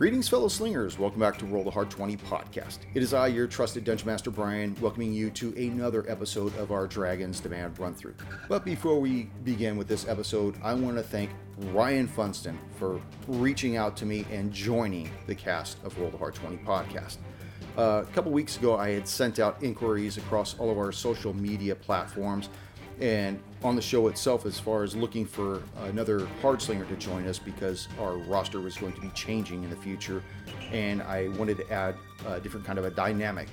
Greetings, fellow slingers. Welcome back to Roll the Hard 20 podcast. It is I, your trusted Dungeon Master Brian, welcoming you to another episode of our Dragon's Demand run through. But before we begin with this episode, I want to thank Ryan Funston for reaching out to me and joining the cast of Roll the Hard 20 podcast. Uh, a couple weeks ago, I had sent out inquiries across all of our social media platforms and on the show itself as far as looking for another hard slinger to join us because our roster was going to be changing in the future. And i wanted to add a different kind of a dynamic.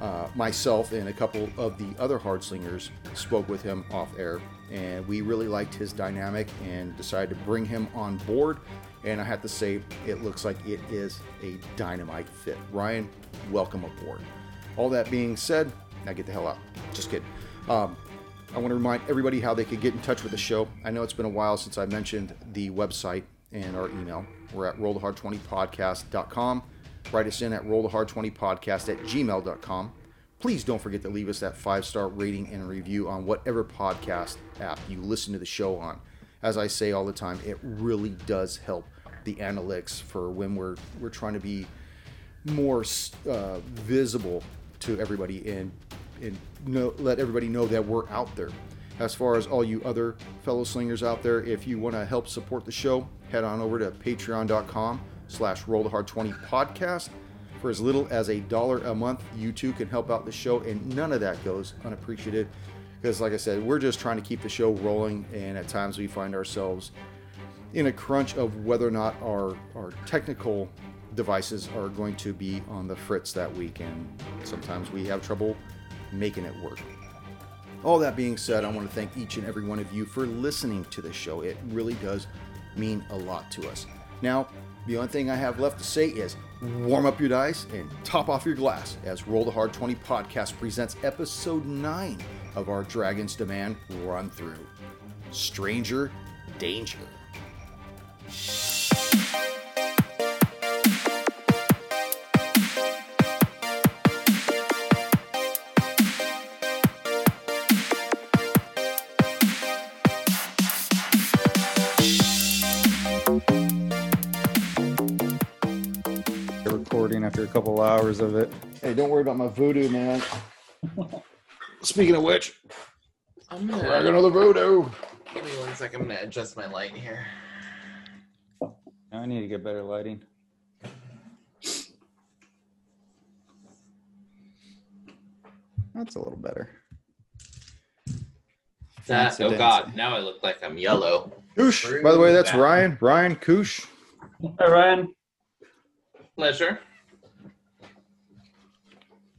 Uh, myself and a couple of the other hard slingers spoke with him off air and we really liked his dynamic and decided to bring him on board. And i have to say it looks like it is a dynamite fit. Ryan welcome aboard. All that being said now get the hell out. Just kidding. Um, I want to remind everybody how they could get in touch with the show. I know it's been a while since I mentioned the website and our email. We're at rollthehard20podcast.com. Write us in at rollthehard20podcast at gmail.com. Please don't forget to leave us that five star rating and review on whatever podcast app you listen to the show on. As I say all the time, it really does help the analytics for when we're we're trying to be more uh, visible to everybody and and know, let everybody know that we're out there. As far as all you other fellow slingers out there, if you want to help support the show, head on over to patreon.com slash roll the hard 20 podcast. For as little as a dollar a month, you too can help out the show, and none of that goes unappreciated. Because, like I said, we're just trying to keep the show rolling, and at times we find ourselves in a crunch of whether or not our, our technical devices are going to be on the fritz that week, and sometimes we have trouble making it work. All that being said, I want to thank each and every one of you for listening to this show. It really does mean a lot to us. Now, the only thing I have left to say is warm up your dice and top off your glass as Roll the Hard 20 podcast presents episode 9 of our Dragon's Demand run through Stranger Danger. Hours of it. Hey, don't worry about my voodoo, man. Speaking of which, I'm gonna I got another voodoo. give me one second. I'm gonna adjust my light here. I need to get better lighting. That's a little better. That, oh god, now I look like I'm yellow. Koosh. By the way, that's Ryan. Ryan Koosh. Hi, Ryan. Pleasure.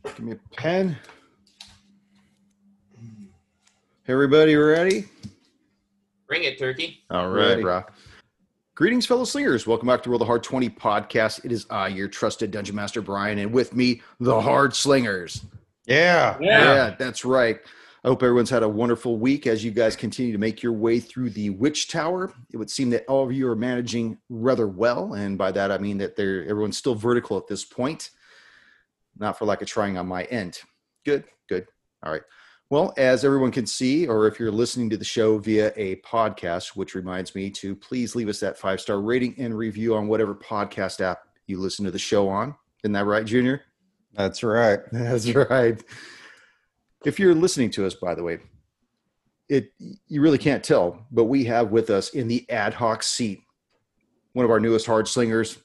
Give me a pen. Everybody ready? Bring it, turkey. All right, Ready. bro. Greetings, fellow slingers. Welcome back to Roll the Hard 20 podcast. It is I, your trusted Dungeon Master Brian, and with me, the Hard Slingers. Yeah. Yeah, that's right. I hope everyone's had a wonderful week as you guys continue to make your way through the Witch Tower. It would seem that all of you are managing rather well, and by that I mean that they're everyone's still vertical at this point. Not for lack of trying on my end. Good, good. All right. Well, as everyone can see, or if you're listening to the show via a podcast, which reminds me to please leave us that five star rating and review on whatever podcast app you listen to the show on. Isn't that right, Junior? That's right. That's right. If you're listening to us, by the way, it you really can't tell, but we have with us in the ad hoc seat one of our newest hard slingers,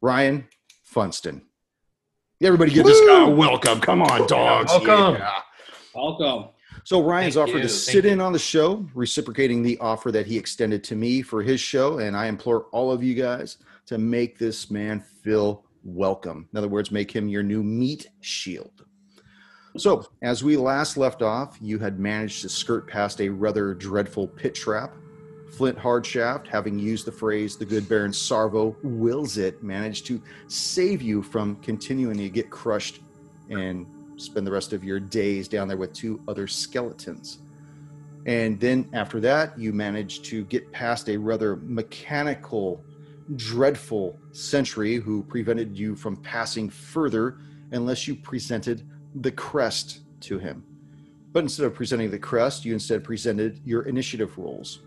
Ryan Funston. Everybody give this guy a welcome. Come on, dogs. Welcome. Yeah. Welcome. So Ryan's Thank offered you. to Thank sit you. in on the show, reciprocating the offer that he extended to me for his show, and I implore all of you guys to make this man feel welcome. In other words, make him your new meat shield. So, as we last left off, you had managed to skirt past a rather dreadful pit trap. Flint Hardshaft, having used the phrase "the good Baron Sarvo wills it," managed to save you from continuing to get crushed and spend the rest of your days down there with two other skeletons. And then after that, you managed to get past a rather mechanical, dreadful sentry who prevented you from passing further unless you presented the crest to him. But instead of presenting the crest, you instead presented your initiative rolls.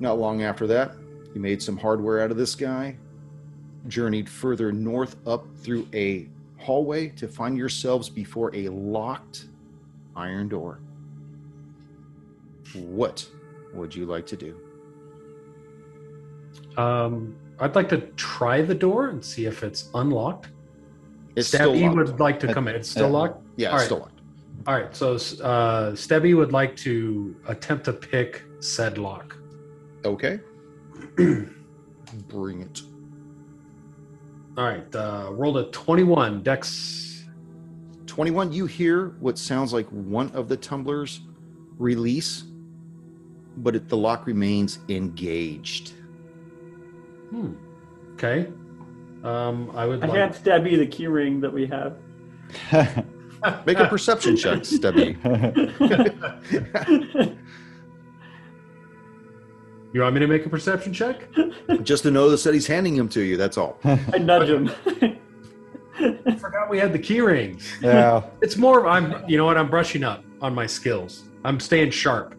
Not long after that, You made some hardware out of this guy, journeyed further north up through a hallway to find yourselves before a locked iron door. What would you like to do? Um, I'd like to try the door and see if it's unlocked. It's still Stebby locked. would like to come in. It's still uh, locked. Yeah, All it's right. still locked. All right. So uh, Stebby would like to attempt to pick said lock. Okay. Bring it. All right. Uh, rolled a twenty-one. Dex. 21, you hear what sounds like one of the tumblers release, but it, the lock remains engaged. Hmm. Okay. Um, I would I like. hand Stabby the key ring that we have. Make a perception check, Stebby. You want me to make a perception check? Just to know that he's handing him to you, that's all. I nudge him. I forgot we had the key rings. yeah. It's more. of I'm. You know what? I'm brushing up on my skills. I'm staying sharp.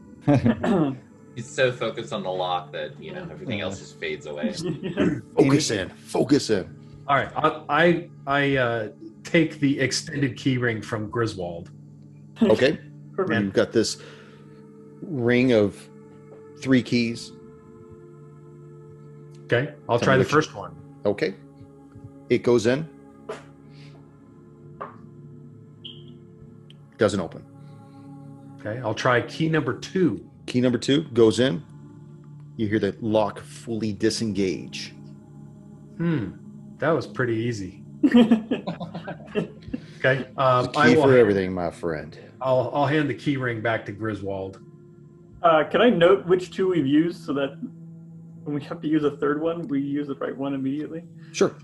He's so focused on the lock that you know everything else just fades away. Focus in. Focus in. All right. I I, I uh, take the extended key ring from Griswold. Okay. Perfect. You've got this ring of three keys. Okay. I'll Tell try the which- first one. Okay. It goes in. Doesn't open. Okay. I'll try key number two. Key number two goes in. You hear the lock fully disengage. Hmm. That was pretty easy. Okay. The Um, I key will, for everything, my friend. I'll I'll hand the key ring back to Griswold. uh, can I note which two we've used so that when we have to use a third one, we use the right one immediately? Sure.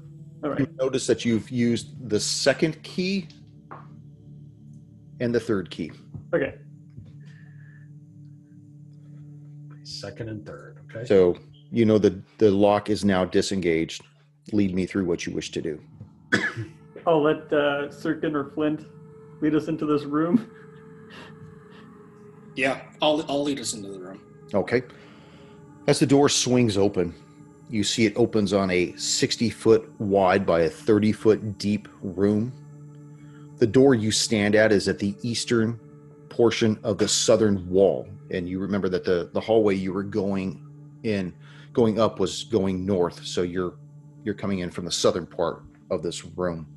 All right. You notice that you've used the second key and the third key. Okay. Second and third. Okay. So you know the the lock is now disengaged. Lead me through what you wish to do. I'll let uh, Sirkin or Flint lead us into this room. Yeah, I'll I'll lead us into the room. Okay. As the door swings open, you see it opens on a 60 foot wide by a 30 foot deep room. The door you stand at is at the eastern portion of the southern wall. And you remember that the, the hallway you were going in, going up was going north. So you're you're coming in from the southern part of this room.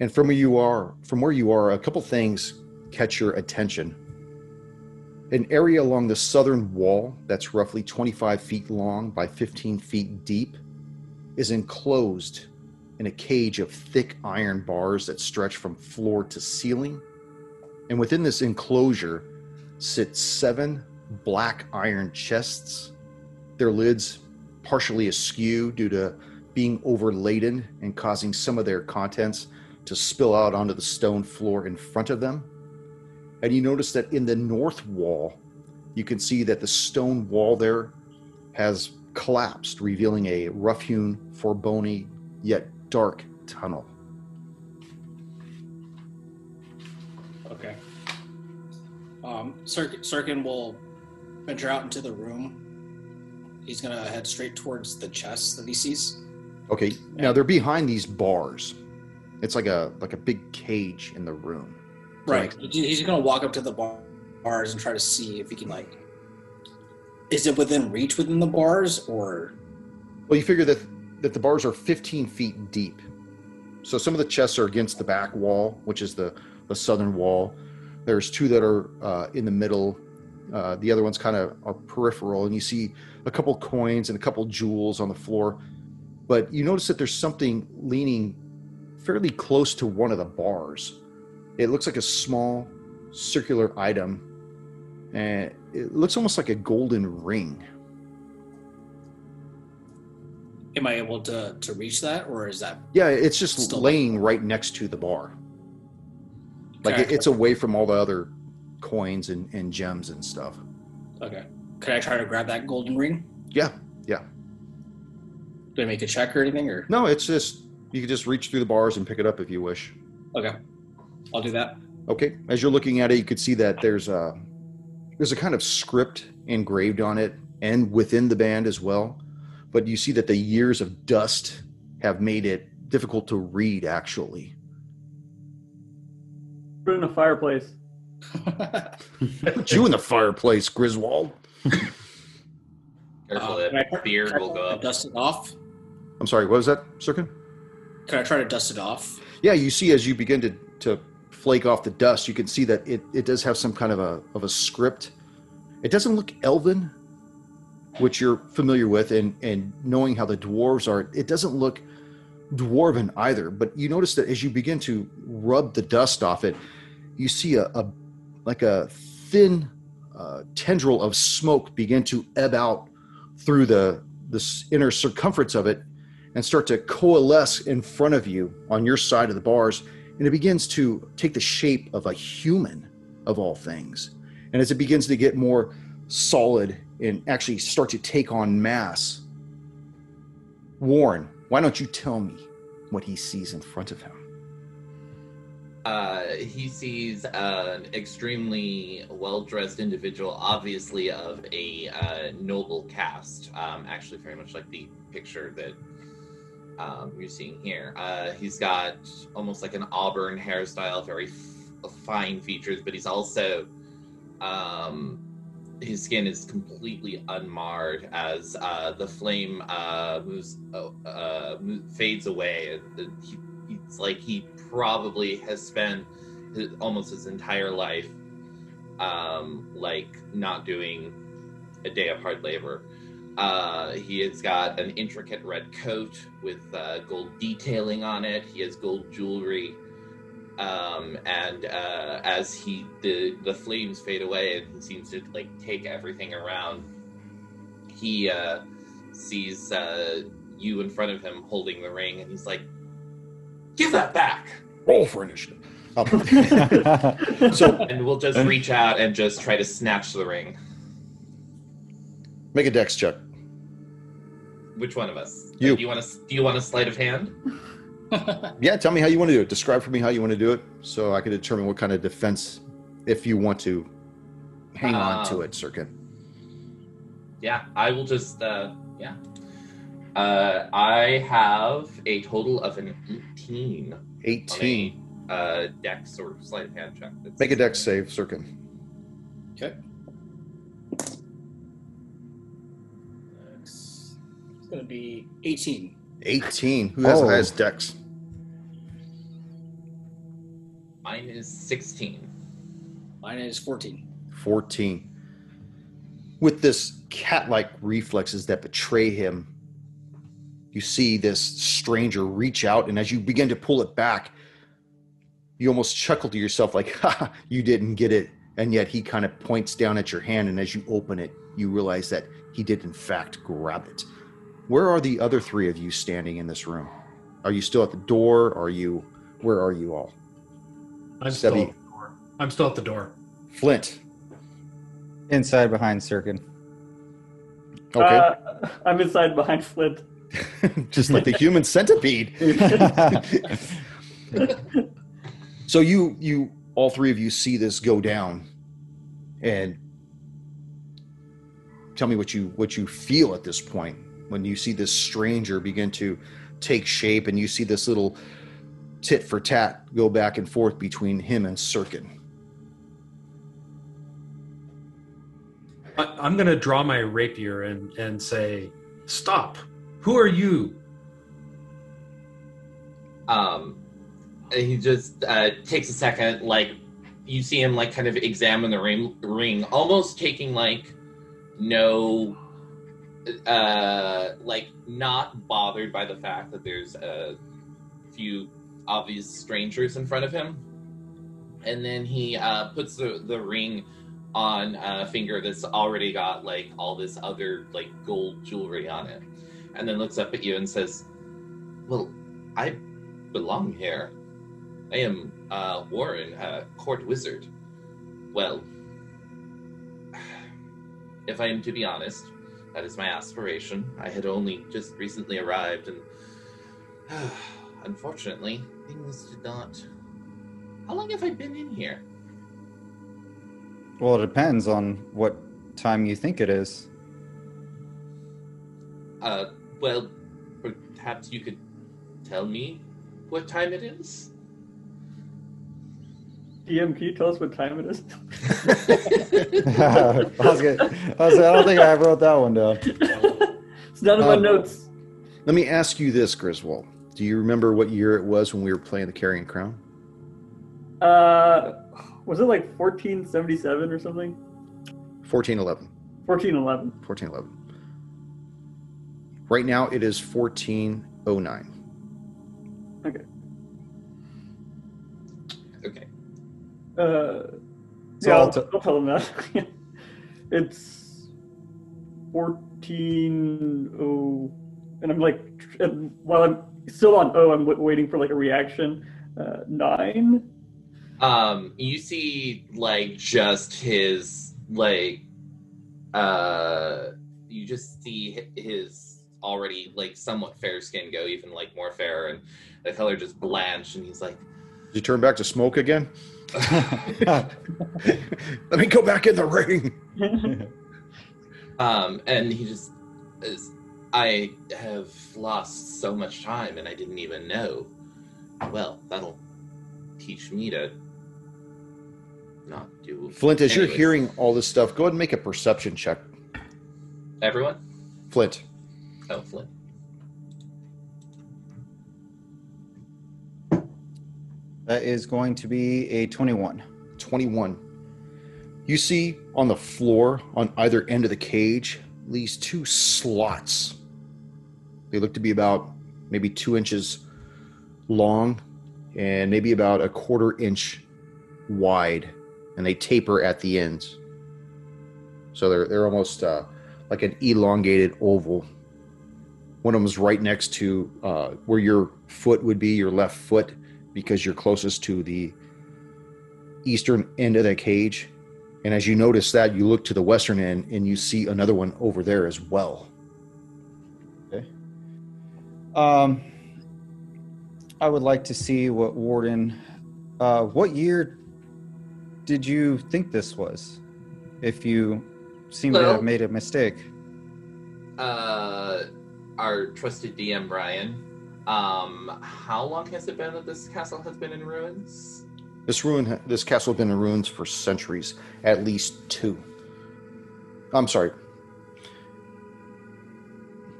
And from where you are, from where you are, a couple things catch your attention an area along the southern wall that's roughly 25 feet long by 15 feet deep is enclosed in a cage of thick iron bars that stretch from floor to ceiling. And within this enclosure sit seven black iron chests, their lids partially askew due to being overladen and causing some of their contents to spill out onto the stone floor in front of them. And you notice that in the north wall, you can see that the stone wall there has collapsed, revealing a rough hewn, foreboding, yet dark tunnel. Okay. Um, Sir- Sirkin will venture out into the room. He's gonna head straight towards the chest that he sees. Okay, now they're behind these bars. It's like a like a big cage in the room. Right. He- He's gonna walk up to the bar- bars and try to see if he can like. Is it within reach within the bars, or Well, you figure that that the bars are 15 feet deep. So some of the chests are against the back wall, which is the the southern wall. There's two that are uh, in the middle. Uh, the other ones kind of are peripheral, and you see a couple coins and a couple jewels on the floor. But you notice that there's something leaning fairly close to one of the bars. It looks like a small circular item, and it looks almost like a golden ring. am I able to to reach that, or is that Yeah, it's just laying right next to the bar. Like it, it's away from all the other coins and, and gems and stuff. okay? Could I try to grab that golden ring? Yeah, Yeah. Do I make a check or anything, or no, it's just you can just reach through the bars and pick it up if you wish. okay? I'll do that. Okay, as you're looking at it, you could see that there's a there's a kind of script engraved on it and within the band as well. but you see that the years of dust have made it difficult to read. Actually, Put it in a fireplace. put you in the fireplace, Griswold. Careful, Uh, can that beard will go up. Dust it off. I'm sorry. What was that, Sirkin? Can I try to dust it off? Yeah, you see as you begin to, to flake off the dust, you can see that it, it does have some kind of a of a script. It doesn't look elven, which you're familiar with, and and knowing how the dwarves are, it doesn't look dwarven either. But you notice that as you begin to rub the dust off it, you see a, a like a thin uh, tendril of smoke begin to ebb out through the this inner circumference of it and start to coalesce in front of you on your side of the bars and it begins to take the shape of a human of all things and as it begins to get more solid and actually start to take on mass warren why don't you tell me what he sees in front of him Uh, he sees an extremely well-dressed individual, obviously of a uh, noble caste. Um, actually, very much like the picture that um, you're seeing here. Uh, he's got almost like an auburn hairstyle, very f- fine features, but he's also um, his skin is completely unmarred as uh, the flame uh, moves, uh, mo- fades away. He, it's like he probably has spent his, almost his entire life um, like not doing a day of hard labor. Uh, he has got an intricate red coat with uh, gold detailing on it. He has gold jewelry, um, and uh, as he the the flames fade away and he seems to like take everything around, he uh, sees uh, you in front of him holding the ring, and he's like, "Give that back!" roll for initiative Um, so And we'll just reach out and just try to snatch the ring. make a dex check Which one of us? You. Do you want to? Do you want a sleight of hand? yeah tell me how you want to do it describe for me how you want to do it so i can determine what kind of defense if you want to hang on to Um, it Sirkin Yeah, I will just. Uh, yeah. Uh, I have a total of an eighteen. 18 a, uh, dex or sleight of hand check. That's- make a dex save Sirkin Okay. Going to be 18. 18 who has the Oh. highest dex Mine is sixteen. Mine is 14. 14 with this cat-like reflexes that betray him you see this stranger reach out and as you begin to pull it back you almost chuckle to yourself like ha you didn't get it and yet he kind of points down at your hand and as you open it you realize that he did in fact grab it where are the other three of you standing in this room are you still at the door are you where are you all I'm still at the door. I'm still at the door. flint Inside behind Sirkin. okay Uh, I'm inside behind Flint. just like the human centipede So you you all three of you see this go down, and tell me what you what you feel at this point when you see this stranger begin to take shape, and you see this little tit for tat go back and forth between him and Sirkin. I, I'm going to draw my rapier and, and say, Stop. Who are you? Um, he just uh, takes a second, like you see him like kind of examine the ring, ring, almost taking like no, uh, like not bothered by the fact that there's a few obvious strangers in front of him, and then he uh, puts the the ring on a finger that's already got like all this other like gold jewelry on it, and then looks up at you and says, "Well, I belong here. I am uh, Warren, a court wizard. Well, if I am to be honest, that is my aspiration. I had only just recently arrived, and unfortunately, things did not. How long have I been in here? Well, it depends on what time you think it is. Uh, well, perhaps you could tell me what time it is? DM, can you tell us what time it is? I was gonna, I was I don't think I wrote that one down. it's not in my Um, notes. Let me ask you this, Griswold. Do you remember what year it was when we were playing the Carrion Crown? Uh, was it like 1477 or something? 1411. 1411. 1411. Right now it is 1409. Okay. Okay. Uh, So yeah, I'll I'll, t- I'll tell them that. it's 14 oh, and I'm like, and while I'm still on oh, I'm w- waiting for like a reaction. Uh, nine. Um, you see, like, just his, like, uh, you just see his already, like, somewhat fair skin go even, like, more fair, and the color just blanched, and he's like, Did you turn back to smoke again? Let me go back in the ring. Um, and he just is, I have lost so much time and I didn't even know. Well, that'll teach me to not do. Flint, as you're hearing all this stuff, go ahead and make a perception check. Everyone? Flint. Oh, Flint. That is going to be a 21. 21. You see on the floor on either end of the cage these two slots. They look to be about maybe two inches long and maybe about a quarter inch wide, and they taper at the ends. So they're they're almost uh, like an elongated oval. One of them is right next to uh, where your foot would be, your left foot, because you're closest to the eastern end of the cage. And as you notice that, you look to the western end and you see another one over there as well. Okay. Um, I would like to see what Warren. Uh, what year did you think this was? If you seem to have made a mistake. Uh, our trusted DM, Brian. Um, how long has it been that this castle has been in ruins? This ruin, this castle has been in ruins for centuries, at least two. I'm sorry.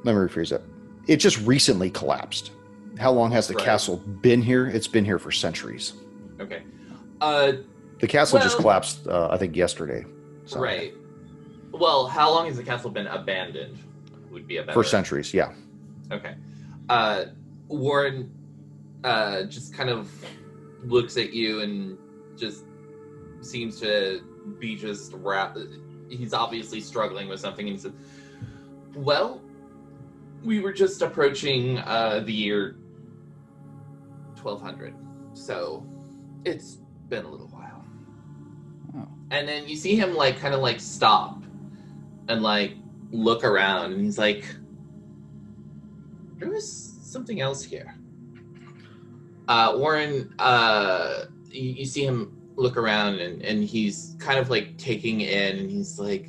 Let me rephrase that. It just recently collapsed. How long has the Right. castle been here? It's been here for centuries. Okay. Uh, The castle just collapsed, uh, I think, yesterday. So, right. Well, how long has the castle been abandoned? Would be a better. For centuries, yeah. Okay. Uh, Warren uh, just kind of looks at you and just seems to be just wrap. He's obviously struggling with something, and he said, "Well, we were just approaching uh, the year 1200, so it's been a little while." Oh. And then you see him like kind of like stop and like look around, and he's like there was something else here. Uh, Warren, uh, you, you see him look around and, and he's kind of like taking in and he's like,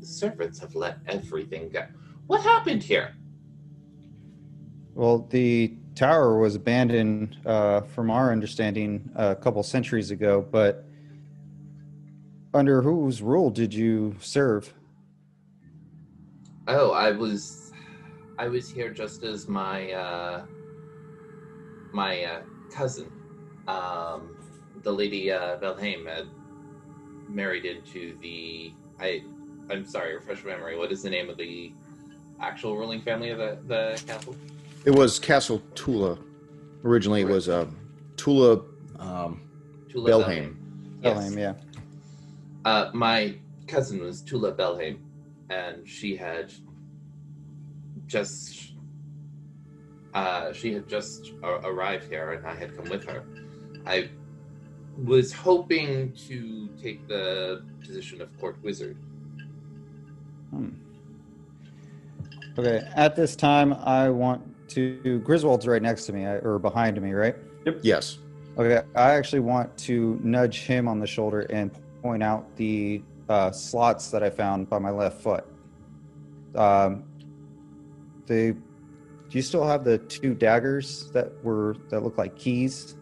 the servants have let everything go. What happened here? Well, the tower was abandoned, uh, from our understanding, a couple centuries ago. But under whose rule did you serve? Oh, I was, I was here just as my, uh, my uh, cousin, um, the lady uh, Belhaim, had married into the. I, I'm sorry, refresh my memory. What is the name of the actual ruling family of the, the castle? It was Castle Tula. Originally, it was uh, Tula um, Tula Belhaim. Yes. Yeah. Uh, my cousin was Tula Belhaim, and she had just uh, she had just a- arrived here, and I had come with her. I was hoping to take the position of court wizard. Hmm. Okay, at this time, I want to. Griswold's right next to me, or behind me, right? Yep. Yes. Okay, I actually want to nudge him on the shoulder and point out the uh, slots that I found by my left foot. Um, the do you still have the two daggers that were that look like keys?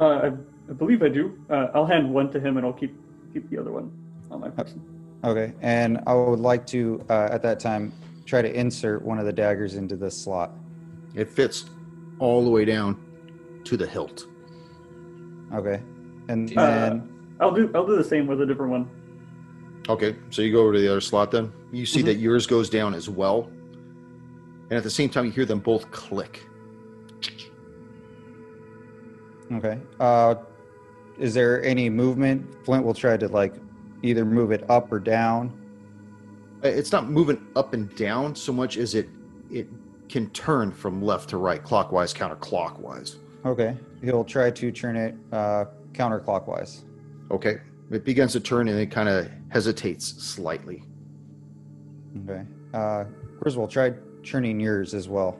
Uh, I, I believe I do. Uh, I'll hand one to him, and I'll keep keep the other one on my person. Okay, and I would like to uh, at that time try to insert one of the daggers into this slot. It fits all the way down to the hilt. Okay, and Uh, then I'll do I'll do the same with a different one. Okay, so you go over to the other slot then. You see Mhm. that yours goes down as well. And at the same time, you hear them both click. okay, uh, is there any movement? Flint will try to like either move it up or down. Uh, It's not moving up and down so much as it it can turn from left to right, clockwise, counterclockwise. Okay, he'll try to turn it uh, counterclockwise. Okay, it begins to turn and it kind of hesitates slightly. Okay, uh, Griswold, try turning yours as well,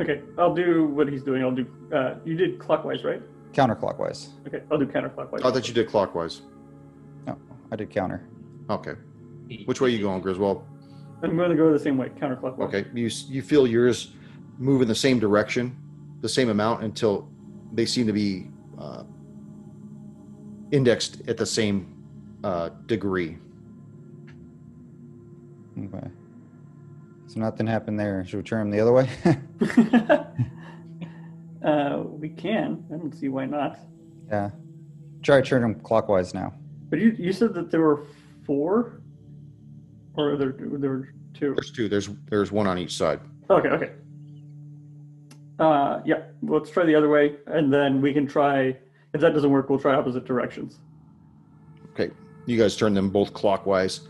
Okay, I'll do what he's doing. I'll do. Uh, you did clockwise, right? counterclockwise. Okay, I'll do counterclockwise. I thought you did clockwise. No, I did counter. Okay, which way are you going, Griswold? I'm going to go the same way, counterclockwise. Okay, you you feel yours move in the same direction, the same amount until they seem to be uh, indexed at the same uh, degree. Okay. So nothing happened there. Should we turn him the other way? uh, we can. I don't see why not. yeah. Try to turn him clockwise now. But you you said that there were four, or there there were two. There's two. There's there's one on each side. Okay, okay. Uh, yeah. Let's try the other way, and then we can try. If that doesn't work, we'll try opposite directions. Okay, you guys turn them both clockwise.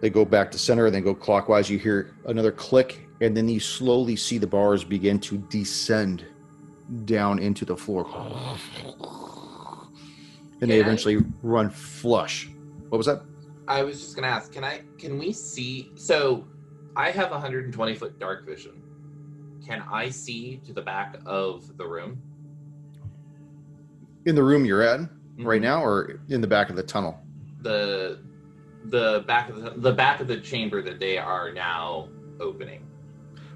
They go back to center, then go clockwise. You hear another click, and then you slowly see the bars begin to descend down into the floor. And they Can I- eventually run flush. What was that? I was just gonna ask, can I can we see so I have 120 foot dark vision. Can I see to the back of the room? In the room you're at right Mhm. now, or in the back of the tunnel? The the back of the the back of the chamber that they are now opening.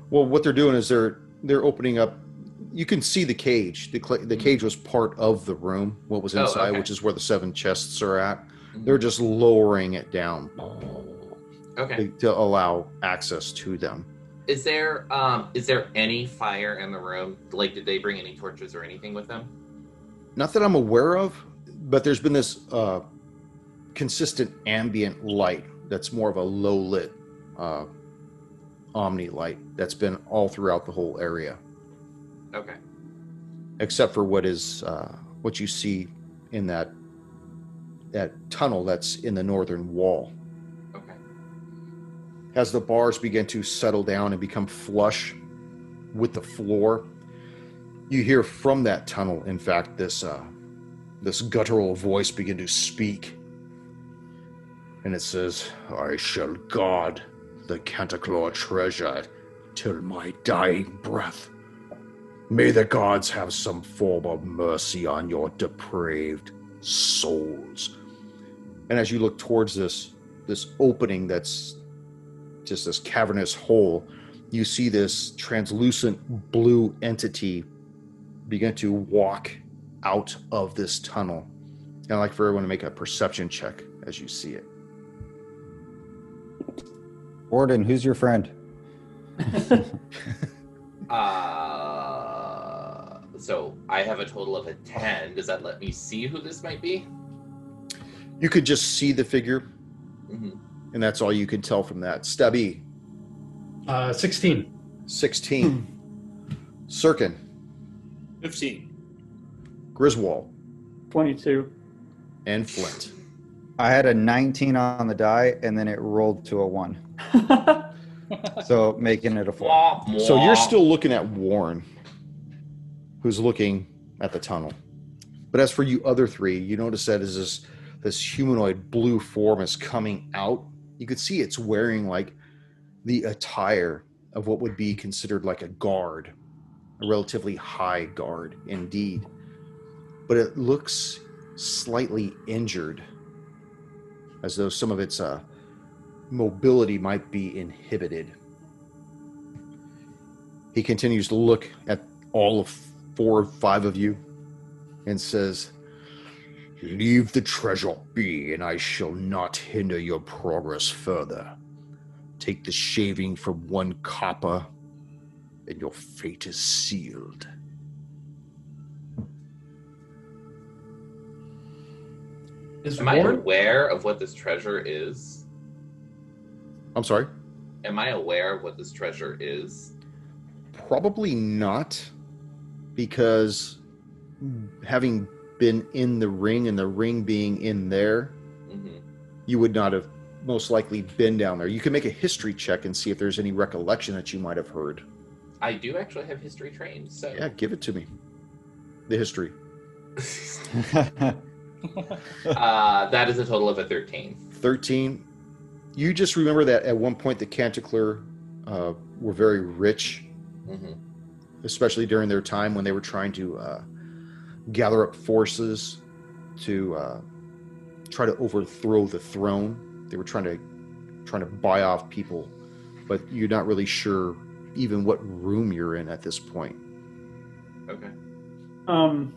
Well, what they're doing is they're they're opening up. You can see the cage. The the cage was part of the room. What was Oh, inside, okay. which is where the seven chests are at. Mhm. They're just lowering it down Okay. to allow access to them. Is there um is there any fire in the room? Like did they bring any torches or anything with them? Not that I'm aware of, but there's been this uh, consistent ambient light that's more of a low lit uh, omni light that's been all throughout the whole area, Okay. except for what is uh, what you see in that that tunnel that's in the northern wall. Okay. as the bars begin to settle down and become flush with the floor, you hear from that tunnel, in fact, this uh, this guttural voice begin to speak, and it says, "I shall guard the Cantaclaw treasure till my dying breath. May the gods have some form of mercy on your depraved souls." And as you look towards this this opening that's just this cavernous hole, you see this translucent blue entity begin to walk out of this tunnel. And I'd like for everyone to make a perception check as you see it. Warren, who's your friend? Uh so I have a total of a 10. Does that let me see who this might be? You could just see the figure, Mhm. and that's all you can tell from that. Stubby, Uh, 16. 16. Sirkin, 15. Griswold, Twenty-two. and Flint. I had a 19 on the die, and then it rolled to a one, so making it a four. Mwah, mwah. So you're still looking at Warren, who's looking at the tunnel. But as for you other three, you notice that as this this humanoid blue form is coming out, you could see it's wearing like the attire of what would be considered like a guard, a relatively high guard indeed. But it looks slightly injured, as though some of its uh, mobility might be inhibited. He continues to look at all of four or five of you and says, Leave the treasure be, and I shall not hinder your progress further. Take the shaving from one copper, and your fate is sealed. Is Am I aware of what this treasure is? I'm sorry? Am I aware of what this treasure is? Probably not, because having been in the ring and the ring being in there, hmm you would not have most likely been down there. You can make a history check and see if there's any recollection that you might have heard. I do actually have history trained, so Yeah, give it to me. The history. uh, that is a total of a thirteen. 13. You just remember that at one point the Canticleer uh, were very rich, hmm especially during their time when they were trying to uh, gather up forces to uh, try to overthrow the throne. They were trying to trying to buy off people, but you're not really sure even what room you're in at this point. Okay. Um,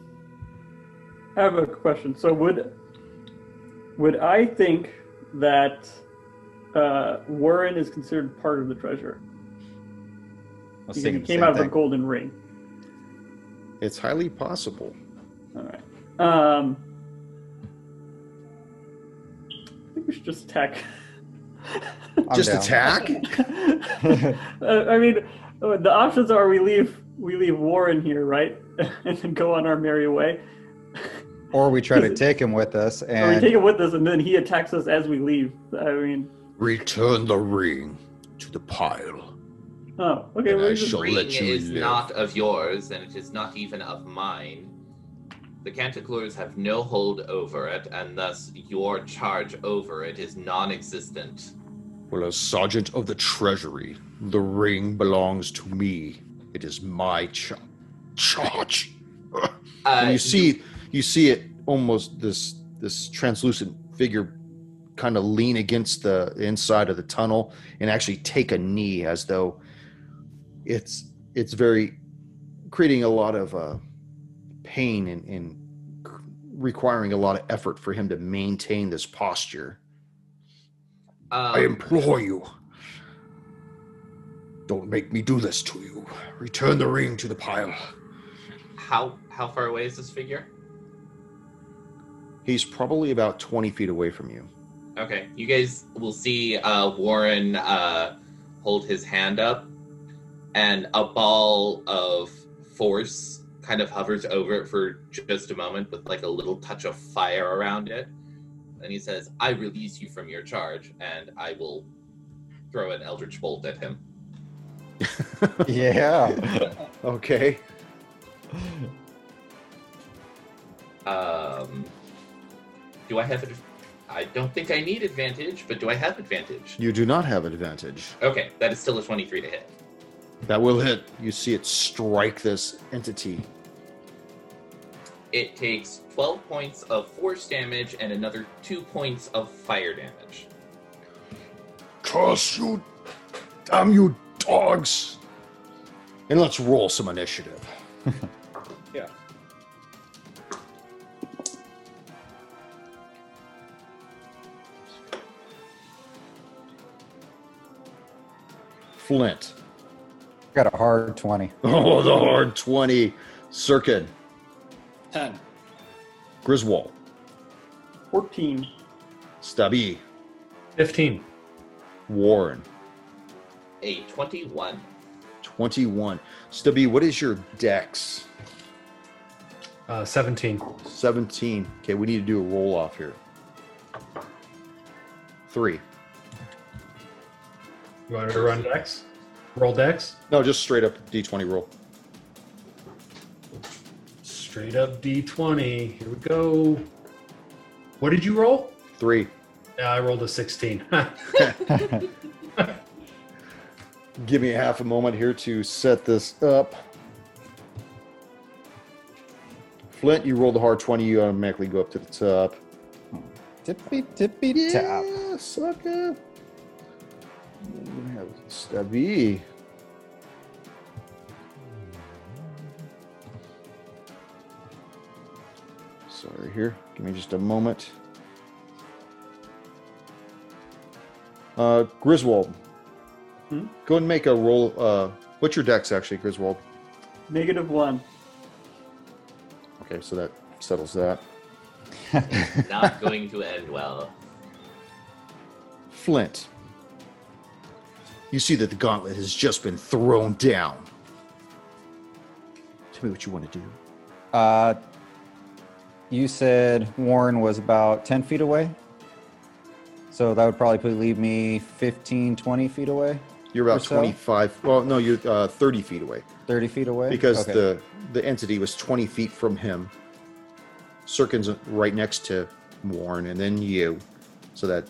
I have a question. So would would I think that uh, Warren is considered part of the treasure I was because he came same out of a golden ring? It's highly possible. All right. Um, I think we should just attack. I'm Just down. attack? Uh, I mean, the options are we leave we leave Warren here, right, and then go on our merry way, Or we try to take him with us, or we and take him with us, and then he attacks us as we leave. I mean, Return the ring to the pile. oh, okay. And well, I we just- shall- ring let you is live. not of yours, and it is not even of mine. The Canticlers have no hold over it, and thus your charge over it is non-existent. Well, as Sergeant of the Treasury, the ring belongs to me. It is my ch- charge. Uh, you see, you see it almost this this translucent figure kind of lean against the inside of the tunnel and actually take a knee as though it's it's very creating a lot of uh, pain and, and requiring a lot of effort for him to maintain this posture. I um, implore you. Don't make me do this to you. Return the ring to the pile. how how far away is this figure? He's probably about 20 feet away from you. Okay, you guys will see uh, Warren uh, hold his hand up, and a ball of force kind of hovers over it for just a moment with like a little touch of fire around it. And he says, I release you from your charge, and I will throw an Eldritch Bolt at him. yeah. Okay. Um, do I have it? I don't think I need advantage, but do I have advantage? You do not have an advantage. Okay, that is still a 23 to hit. That will hit. You see it strike this entity it takes 12 points of force damage and another 2 points of fire damage. Curse you! Damn you dogs! And let's roll some initiative. yeah. Flint. Got a hard 20. Oh, the hard 20. Sirkin. 10. Griswold. 14. Stubby. 15. Warren. A 21. 21. Stubby, what is your dex? Uh, 17. 17. Okay, we need to do a roll off here. Three. You want to run dex? Roll dex? No, just straight up D20 roll. Straight up D20. Here we go. What did you roll? Three. Yeah, I rolled a 16. Give me a half a moment here to set this up. Flint, you rolled a hard 20, you automatically go up to the top. Tippy tippy tap. Yeah, sucker. We have Stubby. Sorry, here. Give me just a moment. Uh, Griswold. Hmm? Go and make a roll. Uh, what's your dex actually, Griswold? Negative one. Okay, so that settles that. Not going to end well. Flint. You see that the gauntlet has just been thrown down. Tell me what you want to do. Uh, you said Warren was about 10 feet away. So that would probably leave me 15, 20 feet away, You're about so? 25. Well, no, you're uh, 30 feet away 30 feet away. because Okay. the the entity was 20 feet from him. Sirkin's right next to Warren, and then you. So that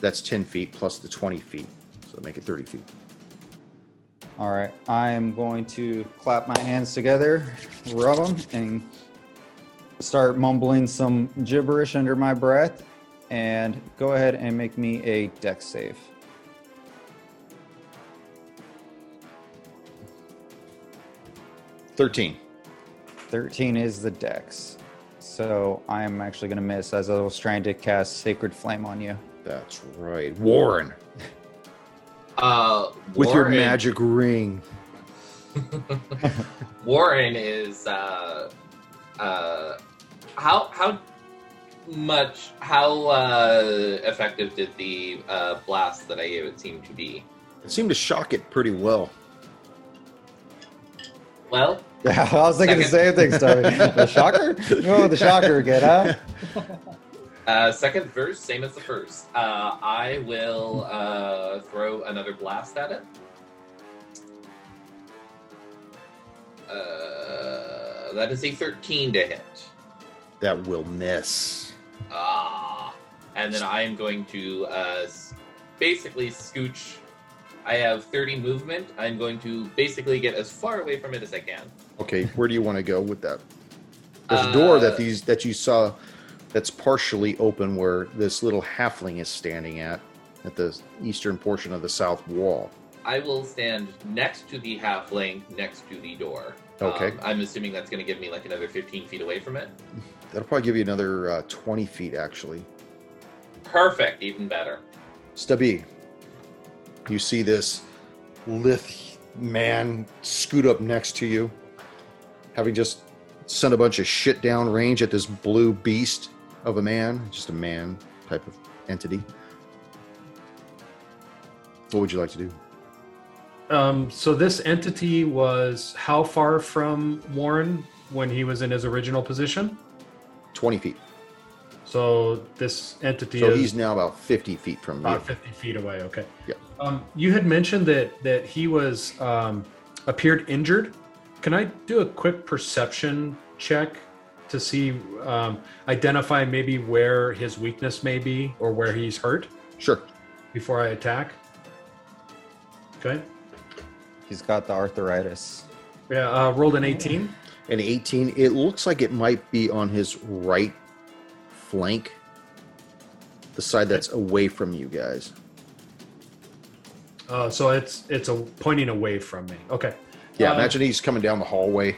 that's 10 feet plus the 20 feet. So make it 30 feet. All right, I am going to clap my hands together, rub them, and start mumbling some gibberish under my breath. And go ahead and make me a dex save. Thirteen. 13 is the dex. So I am actually going to miss as I was trying to cast Sacred Flame on you. That's right, Warren, Uh, with your Warren- magic ring. Warren is uh, uh, how how much how uh, effective did the uh, blast that I gave it seem to be? It seemed to shock it pretty well. Well, Yeah, I was thinking the same thing, Stubby. The shocker? Oh, the shocker again, huh? uh, second verse, same as the first. Uh, I will uh, throw another blast at it. Uh, that is a thirteen to hit. That will miss. Ah, and then I am going to uh, basically scooch. I have 30 movement. I'm going to basically get as far away from it as I can. Okay, where do you want to go with that? There's a door that Uh, these that you saw that's partially open where this little halfling is standing at at the eastern portion of the south wall. I will stand next to the halfling, next to the door. Okay. Um, I'm assuming that's going to give me like another 15 feet away from it. That'll probably give you another uh, 20 feet actually. Perfect, even better. Stubby, you see this lithe man scoot up next to you, having just sent a bunch of shit down range at this blue beast of a man, just a man type of entity. What would you like to do? Um, so this entity was how far from Warren when he was in his original position? 20 feet. So this entity So is he's now about 50 feet from you. about 50 feet away. Okay. Yeah. Um, you had mentioned that that he was um, appeared injured. Can I do a quick perception check to see um, identify maybe where his weakness may be or where he's hurt Sure. before I attack? Okay. He's got the arthritis. Yeah. Uh, rolled an 18. An 18. It looks like it might be on his right flank, the side that's away from you guys. Uh, so it's it's a pointing away from me. Okay. Yeah, Uh, imagine he's coming down the hallway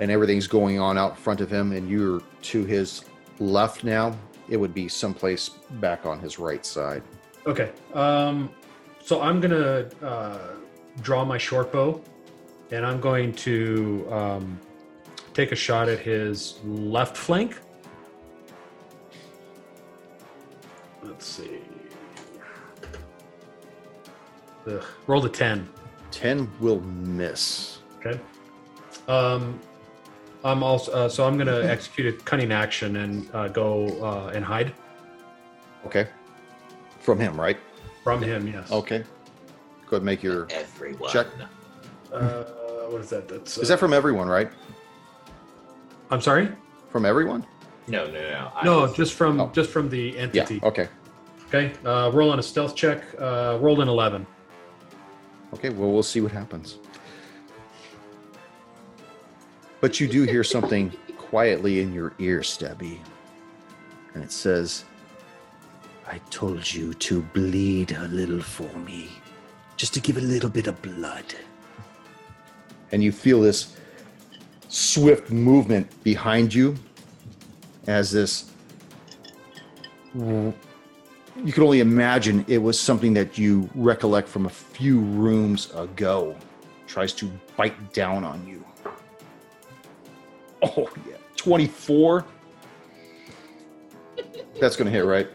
and everything's going on out front of him, and you're to his left now. It would be someplace back on his right side. Okay. Um, so I'm gonna uh, draw my short bow, and I'm going to um, take a shot at his left flank. Let's see. Ugh, rolled a ten. 10 will miss. Okay. Um, I'm also uh, so I'm gonna execute a cunning action and uh, go uh, and hide Okay. From him, right? from him. Yes. Okay. Go ahead and make your. Everyone. Check. Uh, what is that? That's. Uh, Is that from everyone, right? I'm sorry. From everyone? No, no, no. I No, was- just from Oh. just from the entity. Yeah. Okay. Okay. Uh, roll on a stealth check. Uh, rolled an eleven. Okay, well, we'll see what happens. But you do hear something quietly in your ear, Stubby. And it says, I told you to bleed a little for me. just to give a little bit of blood. And you feel this swift movement behind you as this. You can only imagine it was something that you recollect from a few rooms ago. Tries to bite down on you. Oh, yeah. 24. That's going to hit, right?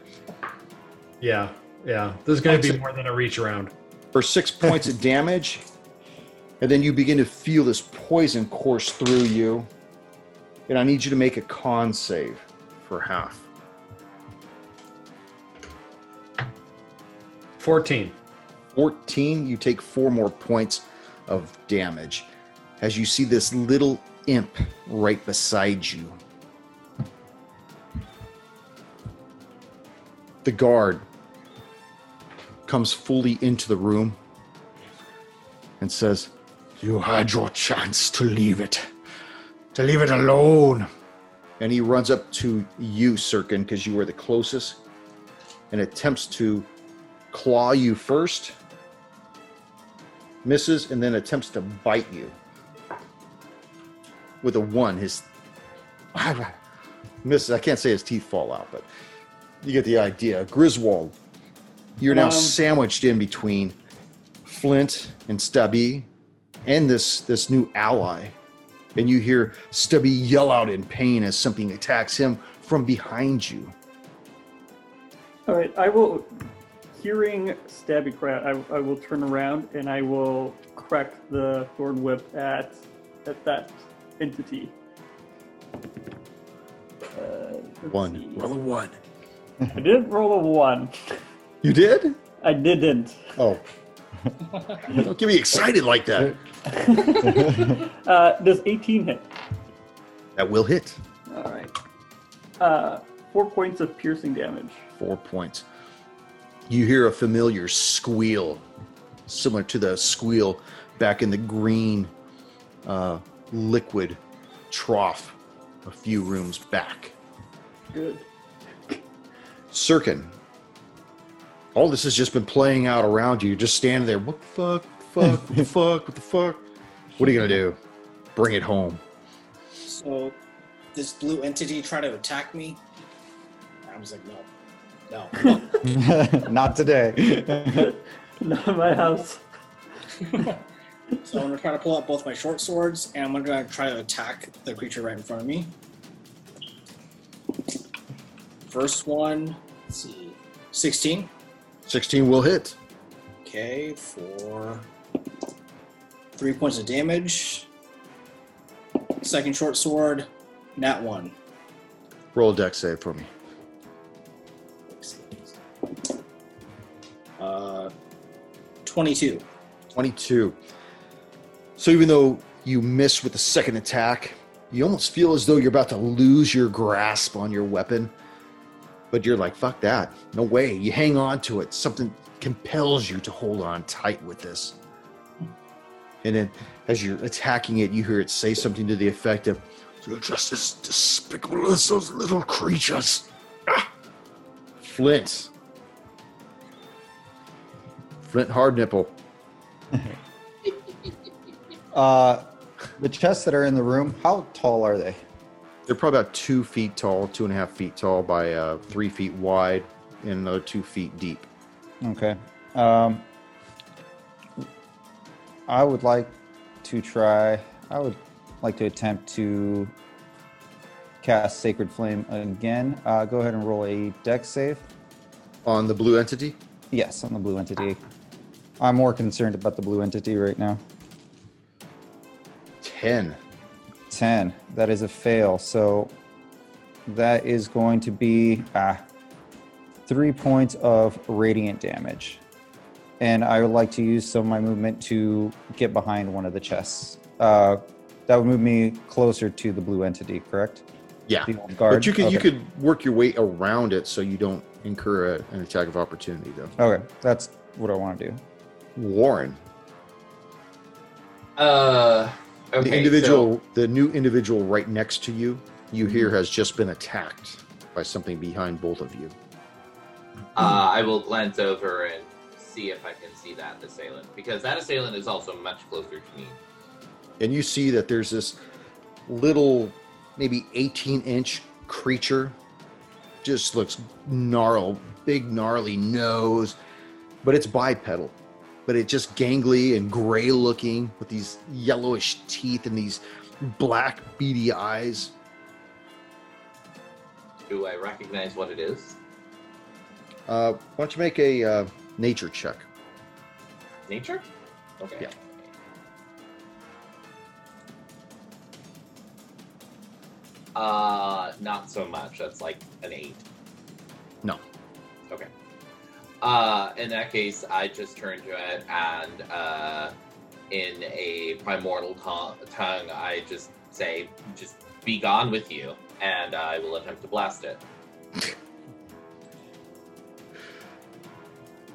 Yeah, yeah. This is going to be more than a reach around. for six points of damage, and then you begin to feel this poison course through you. And I need you to make a con save for half. 14. 14, you take four more points of damage as you see this little imp right beside you. The guard comes fully into the room and says, You had your chance to leave it, to leave it alone. And he runs up to you, Sirkin, because you were the closest, and attempts to claw you first misses and then attempts to bite you. With a one his misses. I can't say his teeth fall out but you get the idea. Griswold you're now Um, sandwiched in between flint and stubby and this this new ally and you hear stubby yell out in pain as something attacks him from behind you All right, I will. Hearing Stabby cry, out, I, I will turn around and I will crack the thorn whip at at that entity. Uh, one see. roll a one I didn't roll a one. you did I didn't. oh don't get me excited like that Uh, does 18 hit? that will hit All right. Uh, four points of piercing damage. four points. You hear a familiar squeal, similar to the squeal back in the green uh, liquid trough a few rooms back. Good. Sirkin, all this has just been playing out around you. You're just standing there. What the fuck? Fuck? What the fuck? What the fuck? What are you gonna do? Bring it home. So, this blue entity tried to attack me. I was like, no, no, no. Not today. Not in my house. so I'm gonna try to pull out both my short swords, and I'm gonna try to attack the creature right in front of me. First one, let's see, 16. 16 will hit. Okay, for three points of damage. Second short sword, nat one. Roll a dex save for me. Uh, 22. 22. So even though you miss with the second attack, you almost feel as though you're about to lose your grasp on your weapon. But you're like, fuck that. No way. You hang on to it. Something compels you to hold on tight with this. And then as you're attacking it, you hear it say something to the effect of, You're just as despicable as those little creatures. Ah. Flint. Flint hard nipple. uh, the chests that are in the room, how tall are they? They're probably about two feet tall, two and a half feet tall by uh, three feet wide, and another two feet deep. Okay. Um, I would like to try. I would like to attempt to cast Sacred Flame again. Uh, go ahead and roll a dex save. On the blue entity, Yes, on the blue entity. I'm more concerned about the blue entity right now. 10. 10. That is a fail. So that is going to be ah, three points of radiant damage. And I would like to use some of my movement to get behind one of the chests. Uh, that would move me closer to the blue entity, correct? Yeah. Guard. But you could you could work your way around it so you don't incur a, an attack of opportunity, though. Okay, that's what I want to do. Warren, Uh, okay. the individual, the new individual right next to you, you hear has just been attacked by something behind both of you. Uh, I will glance over and see if I can see that assailant because that assailant is also much closer to me. and you see that there's this little maybe 18 inch creature just looks gnarled big gnarly nose but it's bipedal but it's just gangly and gray looking with these yellowish teeth and these black beady eyes Do I recognize what it is? uh, why don't you make a uh, nature check Nature? Okay. Yeah. Uh, not so much. That's like an eight. no Okay. Uh, in that case, I just turn to it and, uh, in a primordial to- tongue, I just say, "Just be gone with you," and I will attempt to blast it.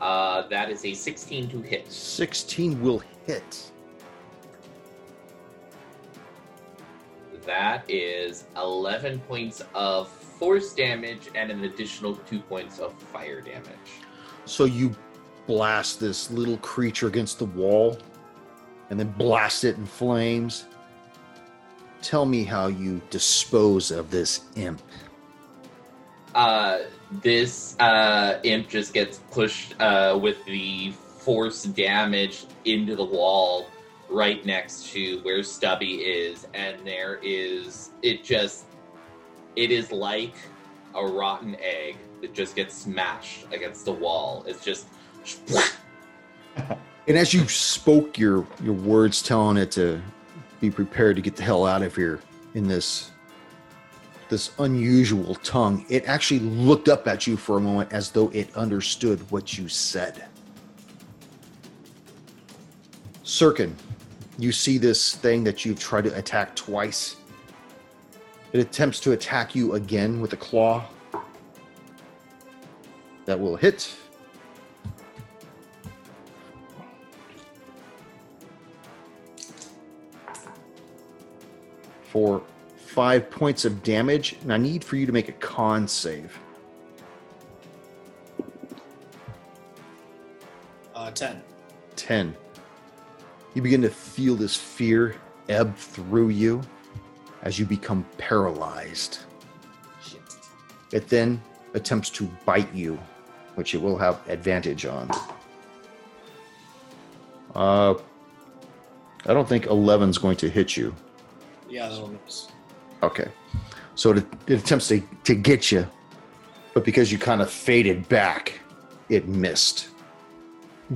uh, that is a 16 to hit. 16 will hit That is 11 points of force damage and an additional two points of fire damage. So you blast this little creature against the wall and then blast it in flames. Tell me how you dispose of this imp. Uh, this uh, imp just gets pushed uh, with the force damage into the wall right next to where Stubby is, and there is it just it is like a rotten egg that just gets smashed against the wall. It's just And as you spoke your your words telling it to be prepared to get the hell out of here in this this unusual tongue, it actually looked up at you for a moment as though it understood what you said. Sirkin, you see this thing that you've tried to attack twice. It attempts to attack you again with a claw. That will hit. For five points of damage, and I need for you to make a con save. Uh, 10. 10. You begin to feel this fear ebb through you as you become paralyzed. Shit. It then attempts to bite you, which it will have advantage on. Uh, I don't think 11's going to hit you. Yeah, that'll miss. Okay. So it, it attempts to, to get you, but because you kind of faded back, it missed.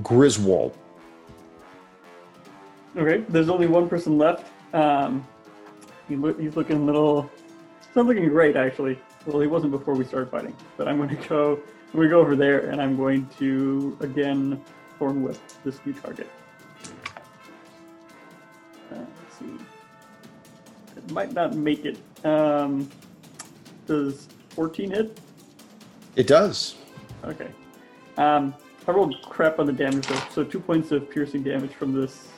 Griswold. Okay, there's only one person left. Um, he look, he's looking a little. He's not looking great, actually. Well, he wasn't before we started fighting. But I'm going to go. I'm going to go over there, and I'm going to again thorn whip this new target. Uh, let's see. It might not make it. Um, does 14 hit? It does. Okay. Um, I rolled crap on the damage though, so two points of piercing damage from this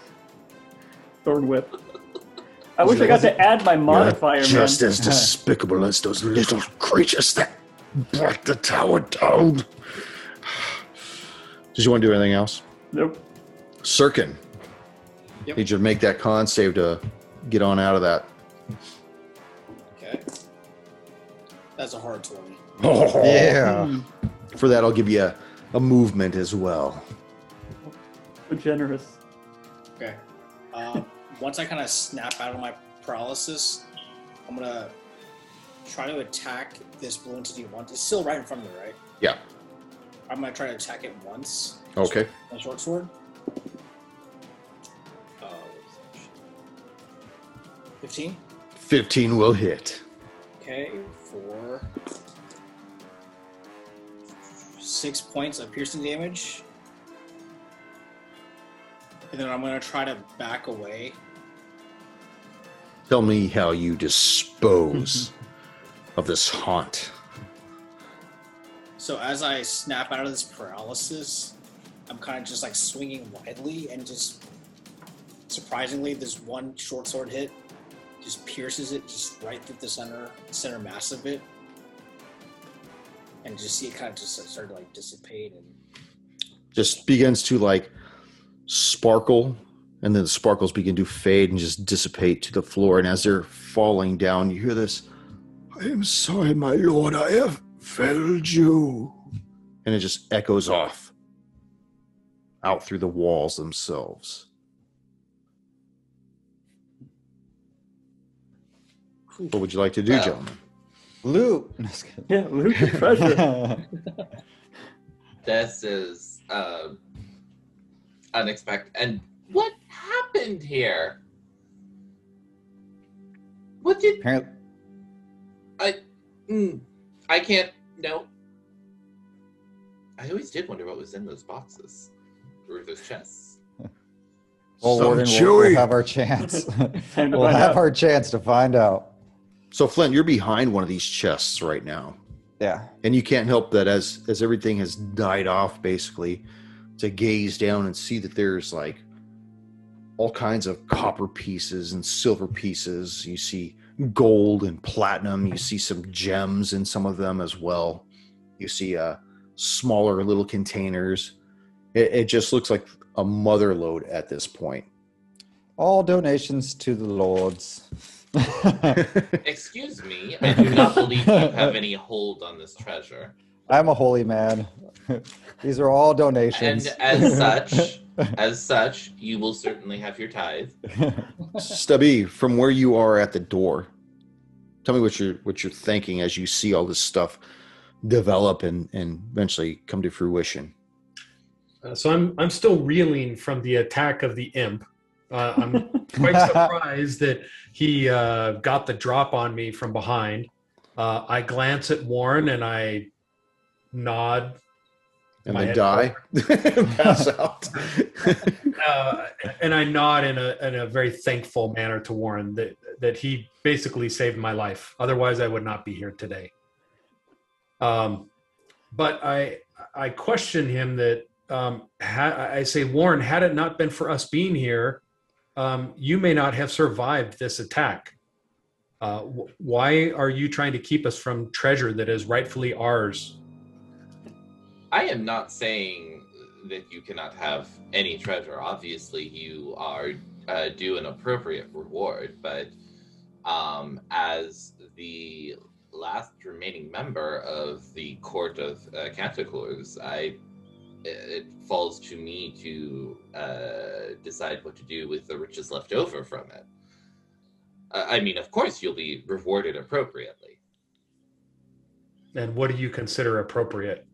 thorn whip. I wish I got to add my modifier, man. Just as despicable as those little creatures that brought the tower down. Did you want to do anything else? Nope. Sirkin. Yep. Need you to make that con save to get on out of that. Okay. That's a hard 20. Yeah. Hmm, For that, I'll give you a, a movement as well. so generous. Okay. Uh, once I kind of snap out of my paralysis, I'm gonna try to attack this blue entity once. It's still right in front of me, right? Yeah. I'm gonna try to attack it once. Okay. My short sword. Uh, 15. 15 will hit. Okay, for six points of piercing damage. And then I'm gonna try to back away. Tell me how you dispose of this haunt. So as I snap out of this paralysis, I'm kind of just like swinging widely and just surprisingly, this one short sword hit just pierces it just right through the center center mass of it, and just see it kind of just start to like dissipate and just begins to like sparkle and then the sparkles begin to fade and just dissipate to the floor and as they're falling down you hear this i am sorry my lord i have failed you and it just echoes off out through the walls themselves what would you like to do Well, gentlemen Loot. No. Yeah, loot the treasure. This is uh, unexpected. And what happened here? What did Apparently, I? Mm, I can't. No. I always did wonder what was in those boxes or those chests. well, Some Warden, we'll, we'll have our chance. We'll have out. our chance to find out. So Flint, you're behind one of these chests right now, Yeah. and you can't help that as as everything has died off, basically, to gaze down and see that there's like all kinds of copper pieces and silver pieces. You see gold and platinum. You see some gems in some of them as well. You see uh, smaller little containers. It, it just looks like a mother load at this point. All donations to the lords. Excuse me, I do not believe you have any hold on this treasure. I'm a holy man. These are all donations. And as such, as such, you will certainly have your tithe. Stubby, from where you are at the door, tell me what you're what you're thinking as you see all this stuff develop and and eventually come to fruition. Uh, so I'm I'm still reeling from the attack of the imp. Uh, I'm quite surprised that he uh, got the drop on me from behind. Uh, I glance at Warren and I nod, And head die, pass out. uh, and I nod in a in a very thankful manner to Warren that that he basically saved my life. Otherwise, I would not be here today. Um, but I I question him that um, ha- I say Warren, had it not been for us being here, um, you may not have survived this attack. Uh, wh- why are you trying to keep us from treasure that is rightfully ours? I am not saying that you cannot have any treasure. Obviously, you are uh, due an appropriate reward, but um, as the last remaining member of the court of uh, I it falls to me to uh, decide what to do with the riches left over from it. Uh, I mean, of course, you'll be rewarded appropriately. And what do you consider appropriate?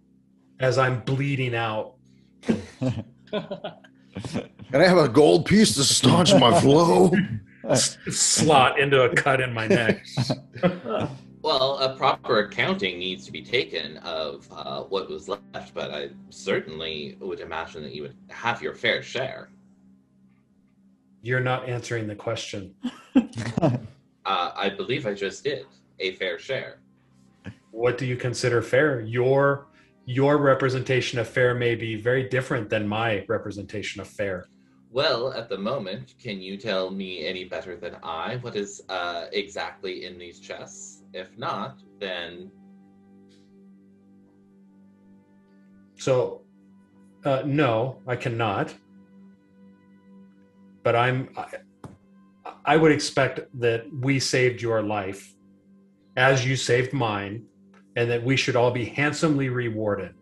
As I'm bleeding out, and I have a gold piece to staunch my flow. slot into a cut in my neck. Well, a proper accounting needs to be taken of uh, what was left, but I certainly would imagine that you would have your fair share. You're not answering the question. Uh, I believe I just did a fair share. What do you consider fair? Your your representation of fair may be very different than my representation of fair. Well, at the moment, can you tell me any better than I what is uh, exactly in these chests? If not, then So, uh, no, I cannot. But I'm. I, I would expect that we saved your life, as you saved mine, and that we should all be handsomely rewarded.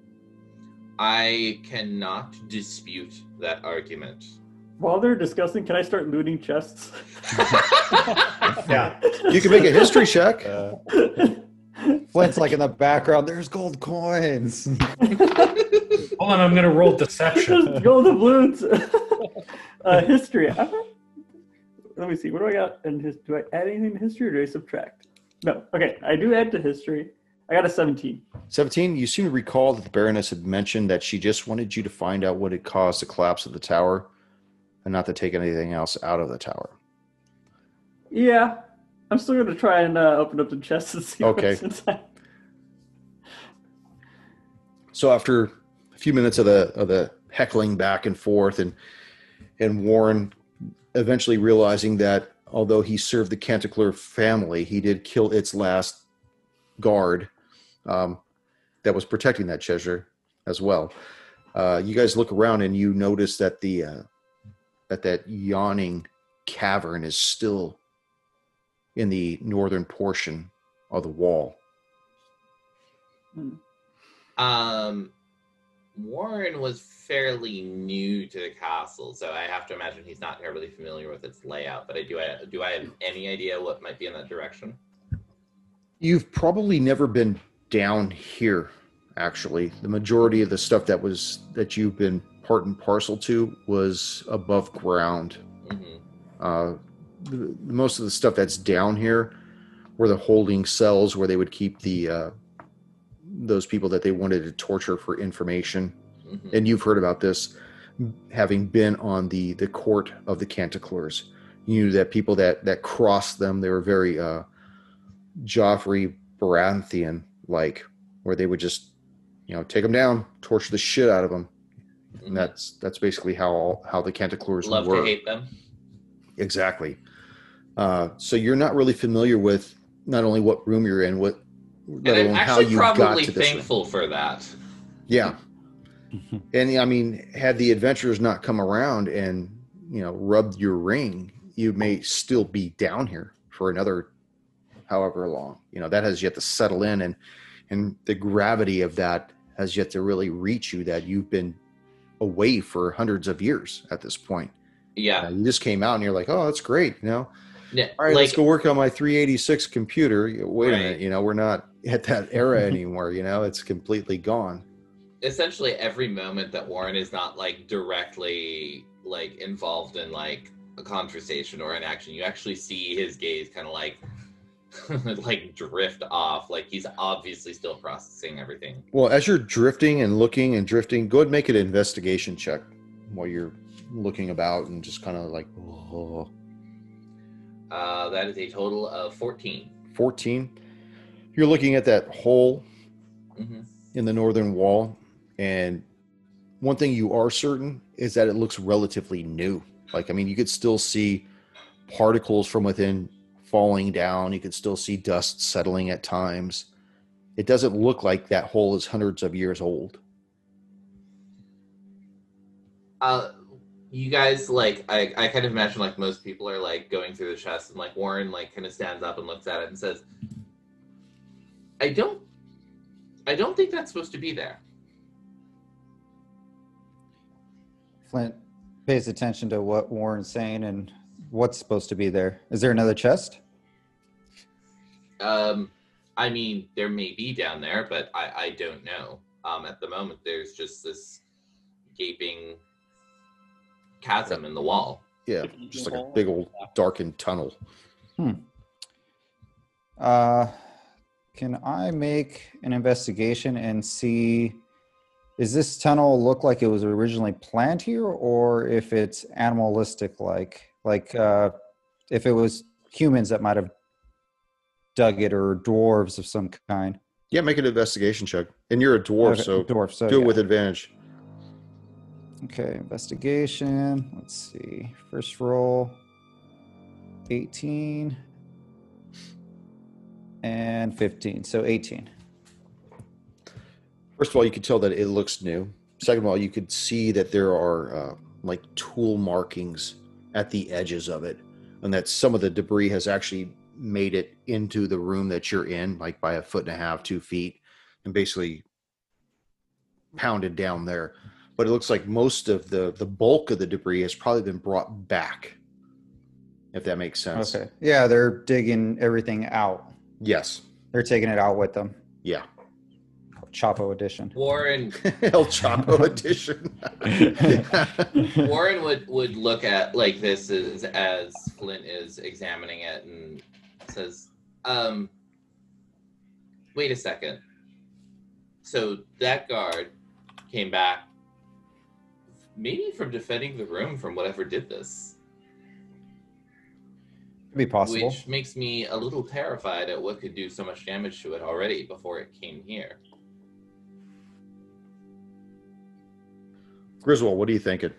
I cannot dispute that argument. While they're discussing, can I start looting chests? Yeah. You can make a history check. Uh, Flint's like in the background. There's gold coins. Hold on, I'm going to roll deception. Just golden balloons. uh, history. I'm Let me see. What do I got in his? Do I add anything to history or do I subtract? No. Okay, I do add to history. I got a 17. 17, you seem to recall that the Baroness had mentioned that she just wanted you to find out what had caused the collapse of the tower and not to take anything else out of the tower. Yeah, I'm still gonna try and uh, open up the chest and see Okay. what's inside. So after a few minutes of the of the heckling back and forth and and Warren eventually realizing that although he served the Canticleer family, he did kill its last guard um, that was protecting that treasure as well. Uh, you guys look around and you notice that the uh, that that yawning cavern is still in the northern portion of the wall. Um, Warren was fairly new to the castle, so I have to imagine he's not terribly familiar with its layout. But I do. I do. I have any idea what might be in that direction? You've probably never been down here. Actually, the majority of the stuff that was that you've been part and parcel to was above ground. hmm Uh, the, most of the stuff that's down here were the holding cells where they would keep the uh, those people that they wanted to torture for information. hmm And you've heard about this, having been on the the court of the Canticlers. You knew that people that that crossed them, they were very uh, Joffrey Baratheon like, where they would just, you know, take them down, torture the shit out of them. And that's that's basically how all, how the Canticlers Love were. to hate them. Exactly. Uh, so you're not really familiar with not only what room you're in, what And let I'm alone how actually you got to this room. for that. Yeah. And I mean, had the adventurers not come around and you know rubbed your ring, you may still be down here for another however long. You know that has yet to settle in, and and the gravity of that has yet to really reach you. That you've been away for hundreds of years at this point. Yeah. Uh, you just came out and you're like, oh, that's great. You know, yeah. all right, like, let's go work on my 386 computer. Wait a minute, you know, we're not at that era anymore. You know, it's completely gone. essentially every moment that Warren is not like directly like involved in like a conversation or an action, you actually see his gaze kind of like like drift off. Like he's obviously still processing everything. Well, as you're drifting and looking and drifting, go ahead and make an investigation check while you're looking about and just kind of like, oh, Uh, that is a total of 14. 14. You're looking at that hole hmm in the northern wall, and one thing you are certain is that it looks relatively new. Like, I mean, you could still see particles from within falling down. You can still see dust settling at times. It doesn't look like that hole is hundreds of years old. Uh, you guys like I, I kind of imagine like most people are like going through the chest and like Warren like kind of stands up and looks at it and says, "I don't, I don't think that's supposed to be there." Flint pays attention to what Warren's saying and what's supposed to be there. Is there another chest? Um, I mean, there may be down there, but I, I don't know. Um, at the moment, there's just this gaping chasm in the wall. Yeah, just like a big old darkened tunnel. Hmm. Uh, can I make an investigation and see? Is this tunnel look like it was originally planned here, or if it's animalistic, like like uh, if it was humans that might have dug it, or dwarves of some kind? Yeah, make an investigation check. And you're a dwarf, Okay, so dwarf. So do it with advantage. Okay, investigation. Let's see. First roll 18 and 15. So 18. First of all, you could tell that it looks new. Second of all, you could see that there are uh, like tool markings at the edges of it, and that some of the debris has actually made it into the room that you're in, like by a foot and a half, two feet, and basically pounded down there. But it looks like most of the the bulk of the debris has probably been brought back, if that makes sense. Okay. Yeah, they're digging everything out. Yes. They're taking it out with them. Yeah. Chapo edition. Warren El Chapo edition. Warren would would look at like this as as Flint is examining it and says, um, "Wait a second. So that guard came back, maybe from defending the room from whatever did this, Could be possible. which makes me a little terrified at what could do so much damage to it already before it came here." Griswold, what are you thinking?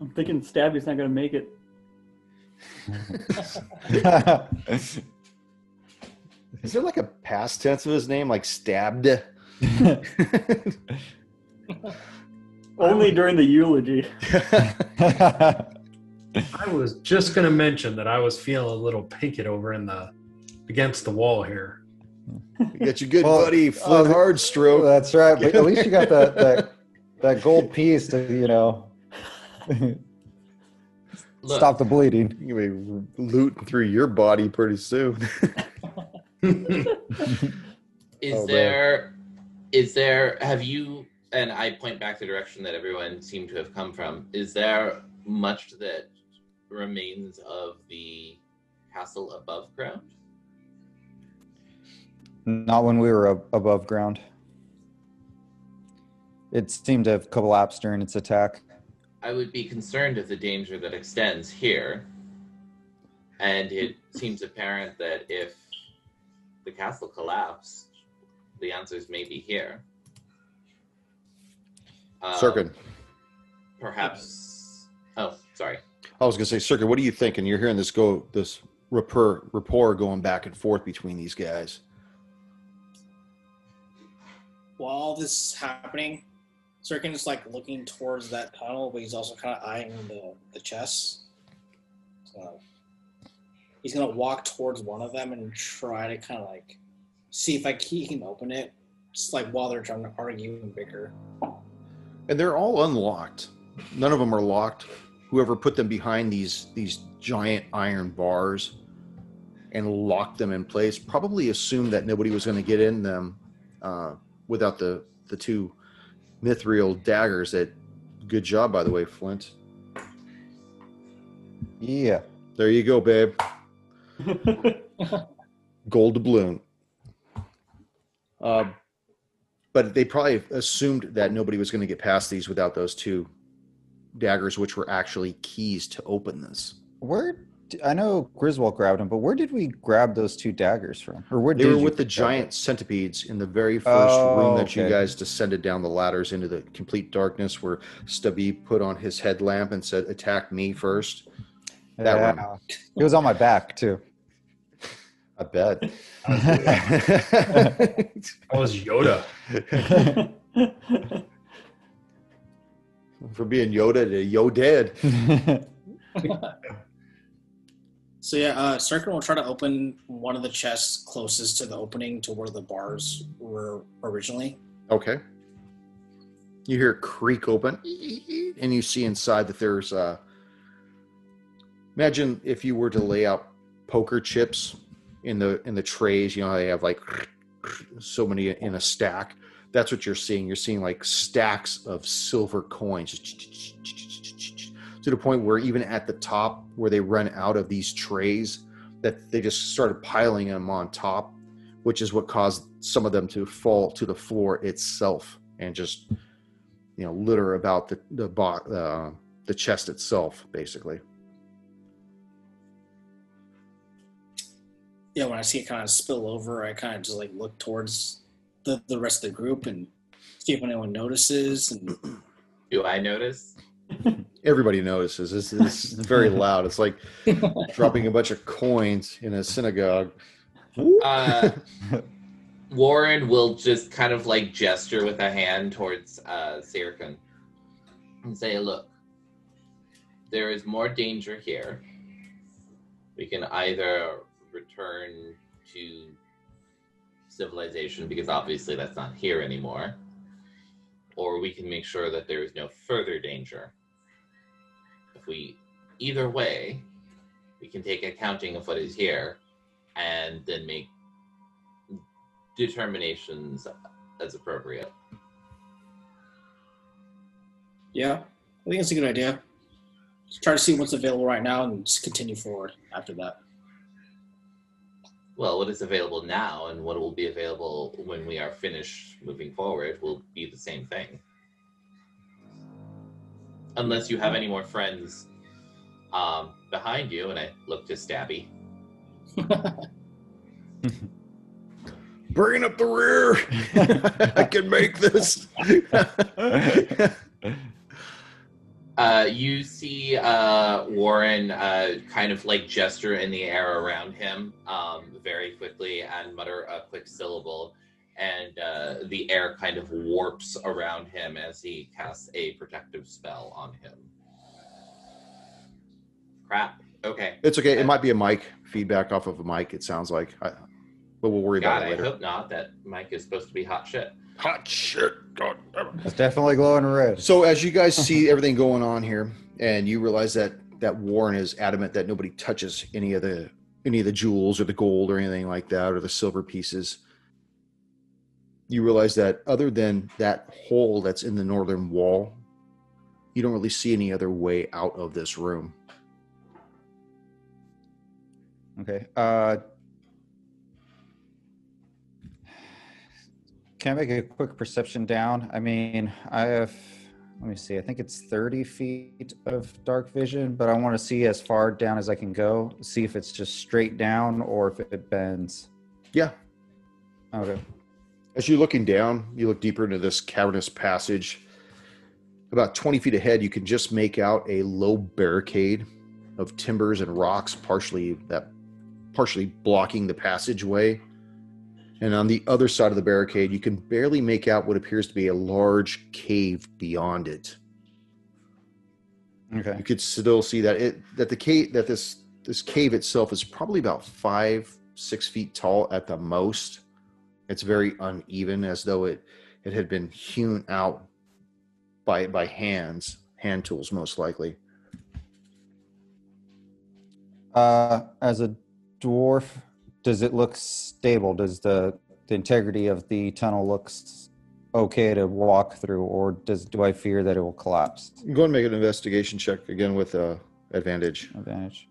I'm thinking Stabby's not going to make it. Is there like a past tense of his name, like stabbed? Only during the eulogy. I was just going to mention that I was feeling a little pinkett over in the against the wall here. You got your good Well, buddy Flint uh, Hardstroke. That's right. But at least you got that that that gold piece to you know Look, stop the bleeding. You're gonna be looting through your body pretty soon. is Oh, man. there is there have you and I point back the direction that everyone seemed to have come from. Is there much that remains of the castle above ground? Not when we were ab- above ground. It seemed to have collapsed during its attack. I would be concerned of the danger that extends here. And it seems apparent that if the castle collapsed, the answers may be here. Um, Sirkin. Perhaps. Oh, sorry. I was gonna say, Sirkin, what do you think? And you're hearing this go this rapport rapport going back and forth between these guys. While this is happening, Sirkin is like looking towards that tunnel, but he's also kind of eyeing the, the chests. So he's gonna walk towards one of them and try to kind of like see if I can, he can open it. Just like while they're trying to argue and bicker. And they're all unlocked. None of them are locked. Whoever put them behind these these giant iron bars and locked them in place probably assumed that nobody was going to get in them uh, without the the two mithril daggers. That good job, by the way, Flint. Yeah. There you go, babe. Gold doubloon. Uh, but they probably assumed that nobody was going to get past these without those two daggers, which were actually keys to open this. Where d- I know Griswold grabbed them, but where did we grab those two daggers from? Or where They did were you with the grab giant centipedes in the very first Oh, room that you guys descended down the ladders into the complete darkness, where Stubby put on his headlamp and said, "Attack me first. that Yeah. one. It was on my back too. I bet. I was Yoda. For being Yoda to Yo dead. So yeah, uh, will try to open one of the chests closest to the opening to where the bars were originally. Okay. You hear it creak open, and you see inside that there's. Uh, imagine if you were to lay out poker chips in the in the trays. You know they have like so many in a stack. That's what you're seeing. You're seeing like stacks of silver coins, to the point where even at the top, where they run out of these trays, that they just started piling them on top which is what caused some of them to fall to the floor itself and just you know litter about the the bo- uh, the chest itself basically Yeah, when I see it kind of spill over, I kind of just like look towards the, the rest of the group and see if anyone notices. And Do I notice? Everybody notices. This is very loud. It's like dropping a bunch of coins in a synagogue. Uh, Warren will just kind of like gesture with a hand towards uh, Sirkin and say, Look, there is more danger here. We can either return to civilization because obviously that's not here anymore, or we can make sure that there is no further danger. If we, either way, we can take accounting of what is here and then make determinations as appropriate. yeah, I think it's a good idea. Just try to see what's available right now and just continue forward after that. Well, what is available now and what will be available when we are finished moving forward will be the same thing. Unless you have any more friends um, behind you, and I look to Stabby. bringing up the rear i can make this Uh, you see uh, Warren uh, kind of like gesture in the air around him um, very quickly and mutter a quick syllable, and uh, the air kind of warps around him as he casts a protective spell on him. Crap. Okay. It's okay. It might be a mic feedback off of a mic. It sounds like, I, but we'll worry God, about it later. I hope not. That mic is supposed to be hot shit. Hot shit. God. damn. It's definitely glowing red. So as you guys see everything going on here, and you realize that that Warren is adamant that nobody touches any of the any of the jewels or the gold or anything like that or the silver pieces, you realize that other than that hole that's in the northern wall, you don't really see any other way out of this room. Okay. Uh, can I make a quick perception down? I mean, I have. Let me see. I think it's 30 feet of dark vision, but I want to see as far down as I can go. See if it's just straight down or if it bends. Yeah. Okay. As you're looking down, you look deeper into this cavernous passage. About 20 feet ahead, you can just make out a low barricade of timbers and rocks, partially that partially blocking the passageway. And on the other side of the barricade, you can barely make out what appears to be a large cave beyond it. Okay. You could still see that it that the cave that this this cave itself is probably about five six feet tall at the most. It's very uneven, as though it it had been hewn out by by hands, hand tools most likely. Uh, as a dwarf, does it look stable? Does the the integrity of the tunnel looks okay to walk through, or does do I fear that it will collapse? Go and make an investigation check again with uh, advantage. Advantage.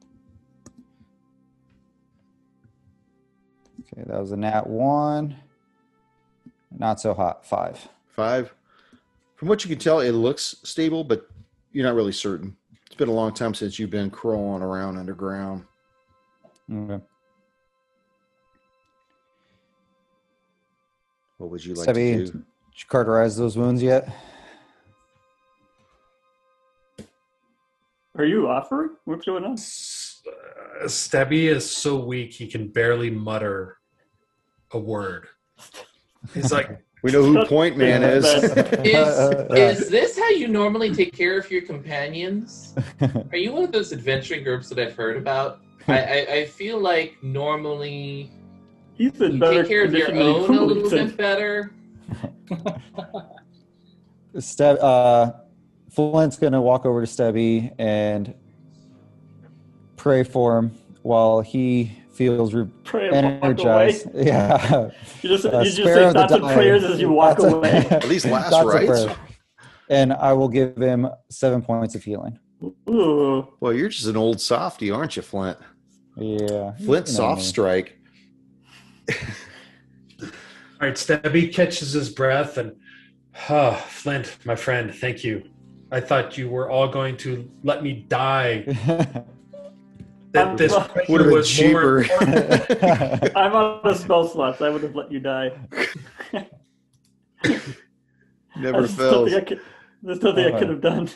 Okay, that was a nat one. Not so hot. Five. Five. From what you can tell, it looks stable, but you're not really certain. It's been a long time since you've been crawling around underground. Okay. What would you like Stubby, to did you cauterize those wounds yet? Are you offering? What's going on? S- uh, Stebby is so weak he can barely mutter a word. He's like, We know who Point Man is. Is is this how you normally take care of your companions? Are you one of those adventuring groups that I've heard about? I, I, I feel like normally He's in you better take care of your condition than own a little Fulton. bit better. Steb, uh, Flint's gonna walk over to Stebby and pray for him while he feels re- Pray and walk away. energized. Yeah. You just, Uh, you just spare say of the thoughts and dying. prayers as you walk That's a- away. At least last That's a rites. prayer. And I will give him seven points of healing. Ooh. Well, you're just an old softy, aren't you, Flint? Yeah. Flint you know soft me. strike. all right, Stebby catches his breath and, oh, Flint, my friend, thank you. I thought you were all going to let me die. That this Would have been cheaper. I'm on a spell slot. I would have let you die. Never There's fails. nothing I could, there's nothing I uh-huh. could have done.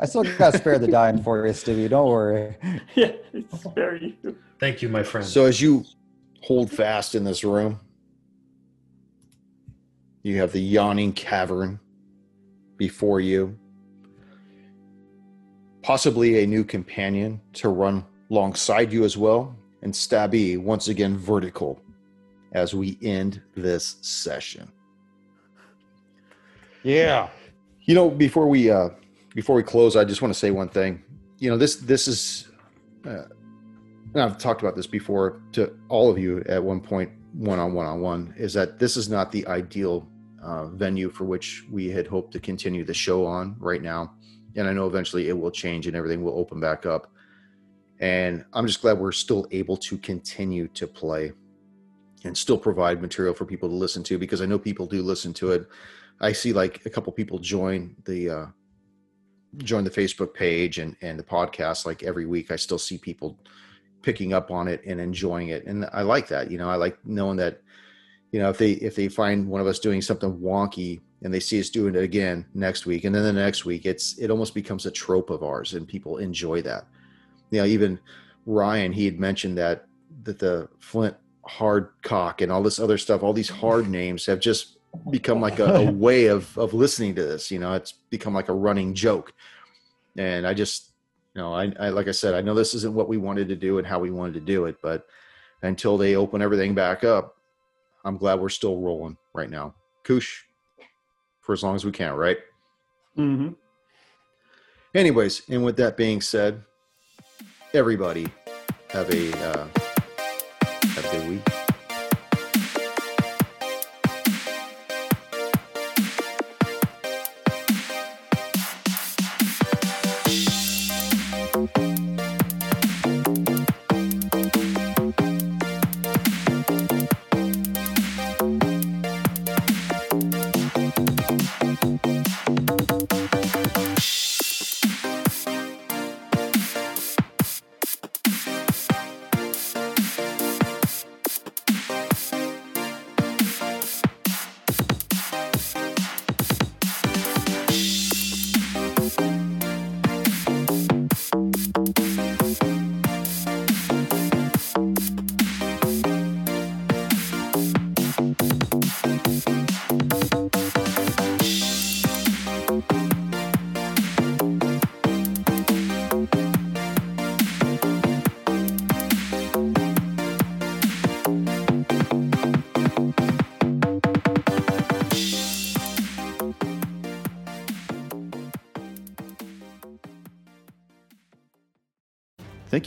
I still got spare the dying for you, Stevie. Don't worry. yeah, it's spare you. Thank you, my friend. So as you hold fast in this room, you have the yawning cavern before you. Possibly a new companion to run alongside you as well, and Stabby once again vertical as we end this session. Yeah. You know, before we uh before we close, I just want to say one thing. You know, this this is uh, and I've talked about this before to all of you at one point, one on one on one, is that this is not the ideal uh, venue for which we had hoped to continue the show on right now. And I know eventually it will change and everything will open back up. And I'm just glad we're still able to continue to play and still provide material for people to listen to because I know people do listen to it. I see like a couple people join the uh, join the Facebook page and and the podcast like every week. I still see people picking up on it and enjoying it, and I like that. You know, I like knowing that you know if they if they find one of us doing something wonky and they see us doing it again next week and then the next week, it's it almost becomes a trope of ours, and people enjoy that. You know, even Ryan he had mentioned that that the Flint hard cock and all this other stuff, all these hard names have just become like a, a way of of listening to this. You know, it's become like a running joke. And I just, know, I, I like I said, I know this isn't what we wanted to do and how we wanted to do it, but until they open everything back up, I'm glad we're still rolling right now. Koosh, for as long as we can, right? Mm-hmm. Anyways, and with that being said, everybody have a uh, have a good week.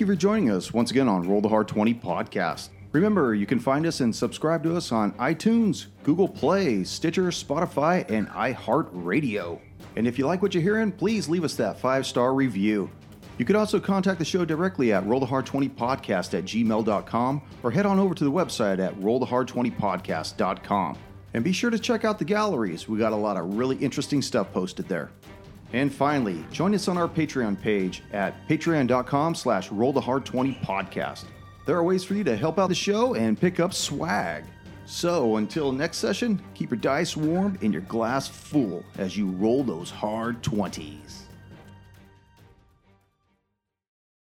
You for joining us once again on Roll the Hard 20 podcast. Remember, you can find us and subscribe to us on iTunes, Google Play, Stitcher, Spotify, and iHeartRadio. And if you like what you're hearing, please leave us that five star review. You could also contact the show directly at rollthehard20podcast at gmail.com or head on over to the website at rollthehard20podcast.com. And be sure to check out the galleries. We got a lot of really interesting stuff posted there. And finally, join us on our Patreon page at patreon.com slash rollthehard20podcast. There are ways for you to help out the show and pick up swag. So until next session, keep your dice warm and your glass full as you roll those hard 20s.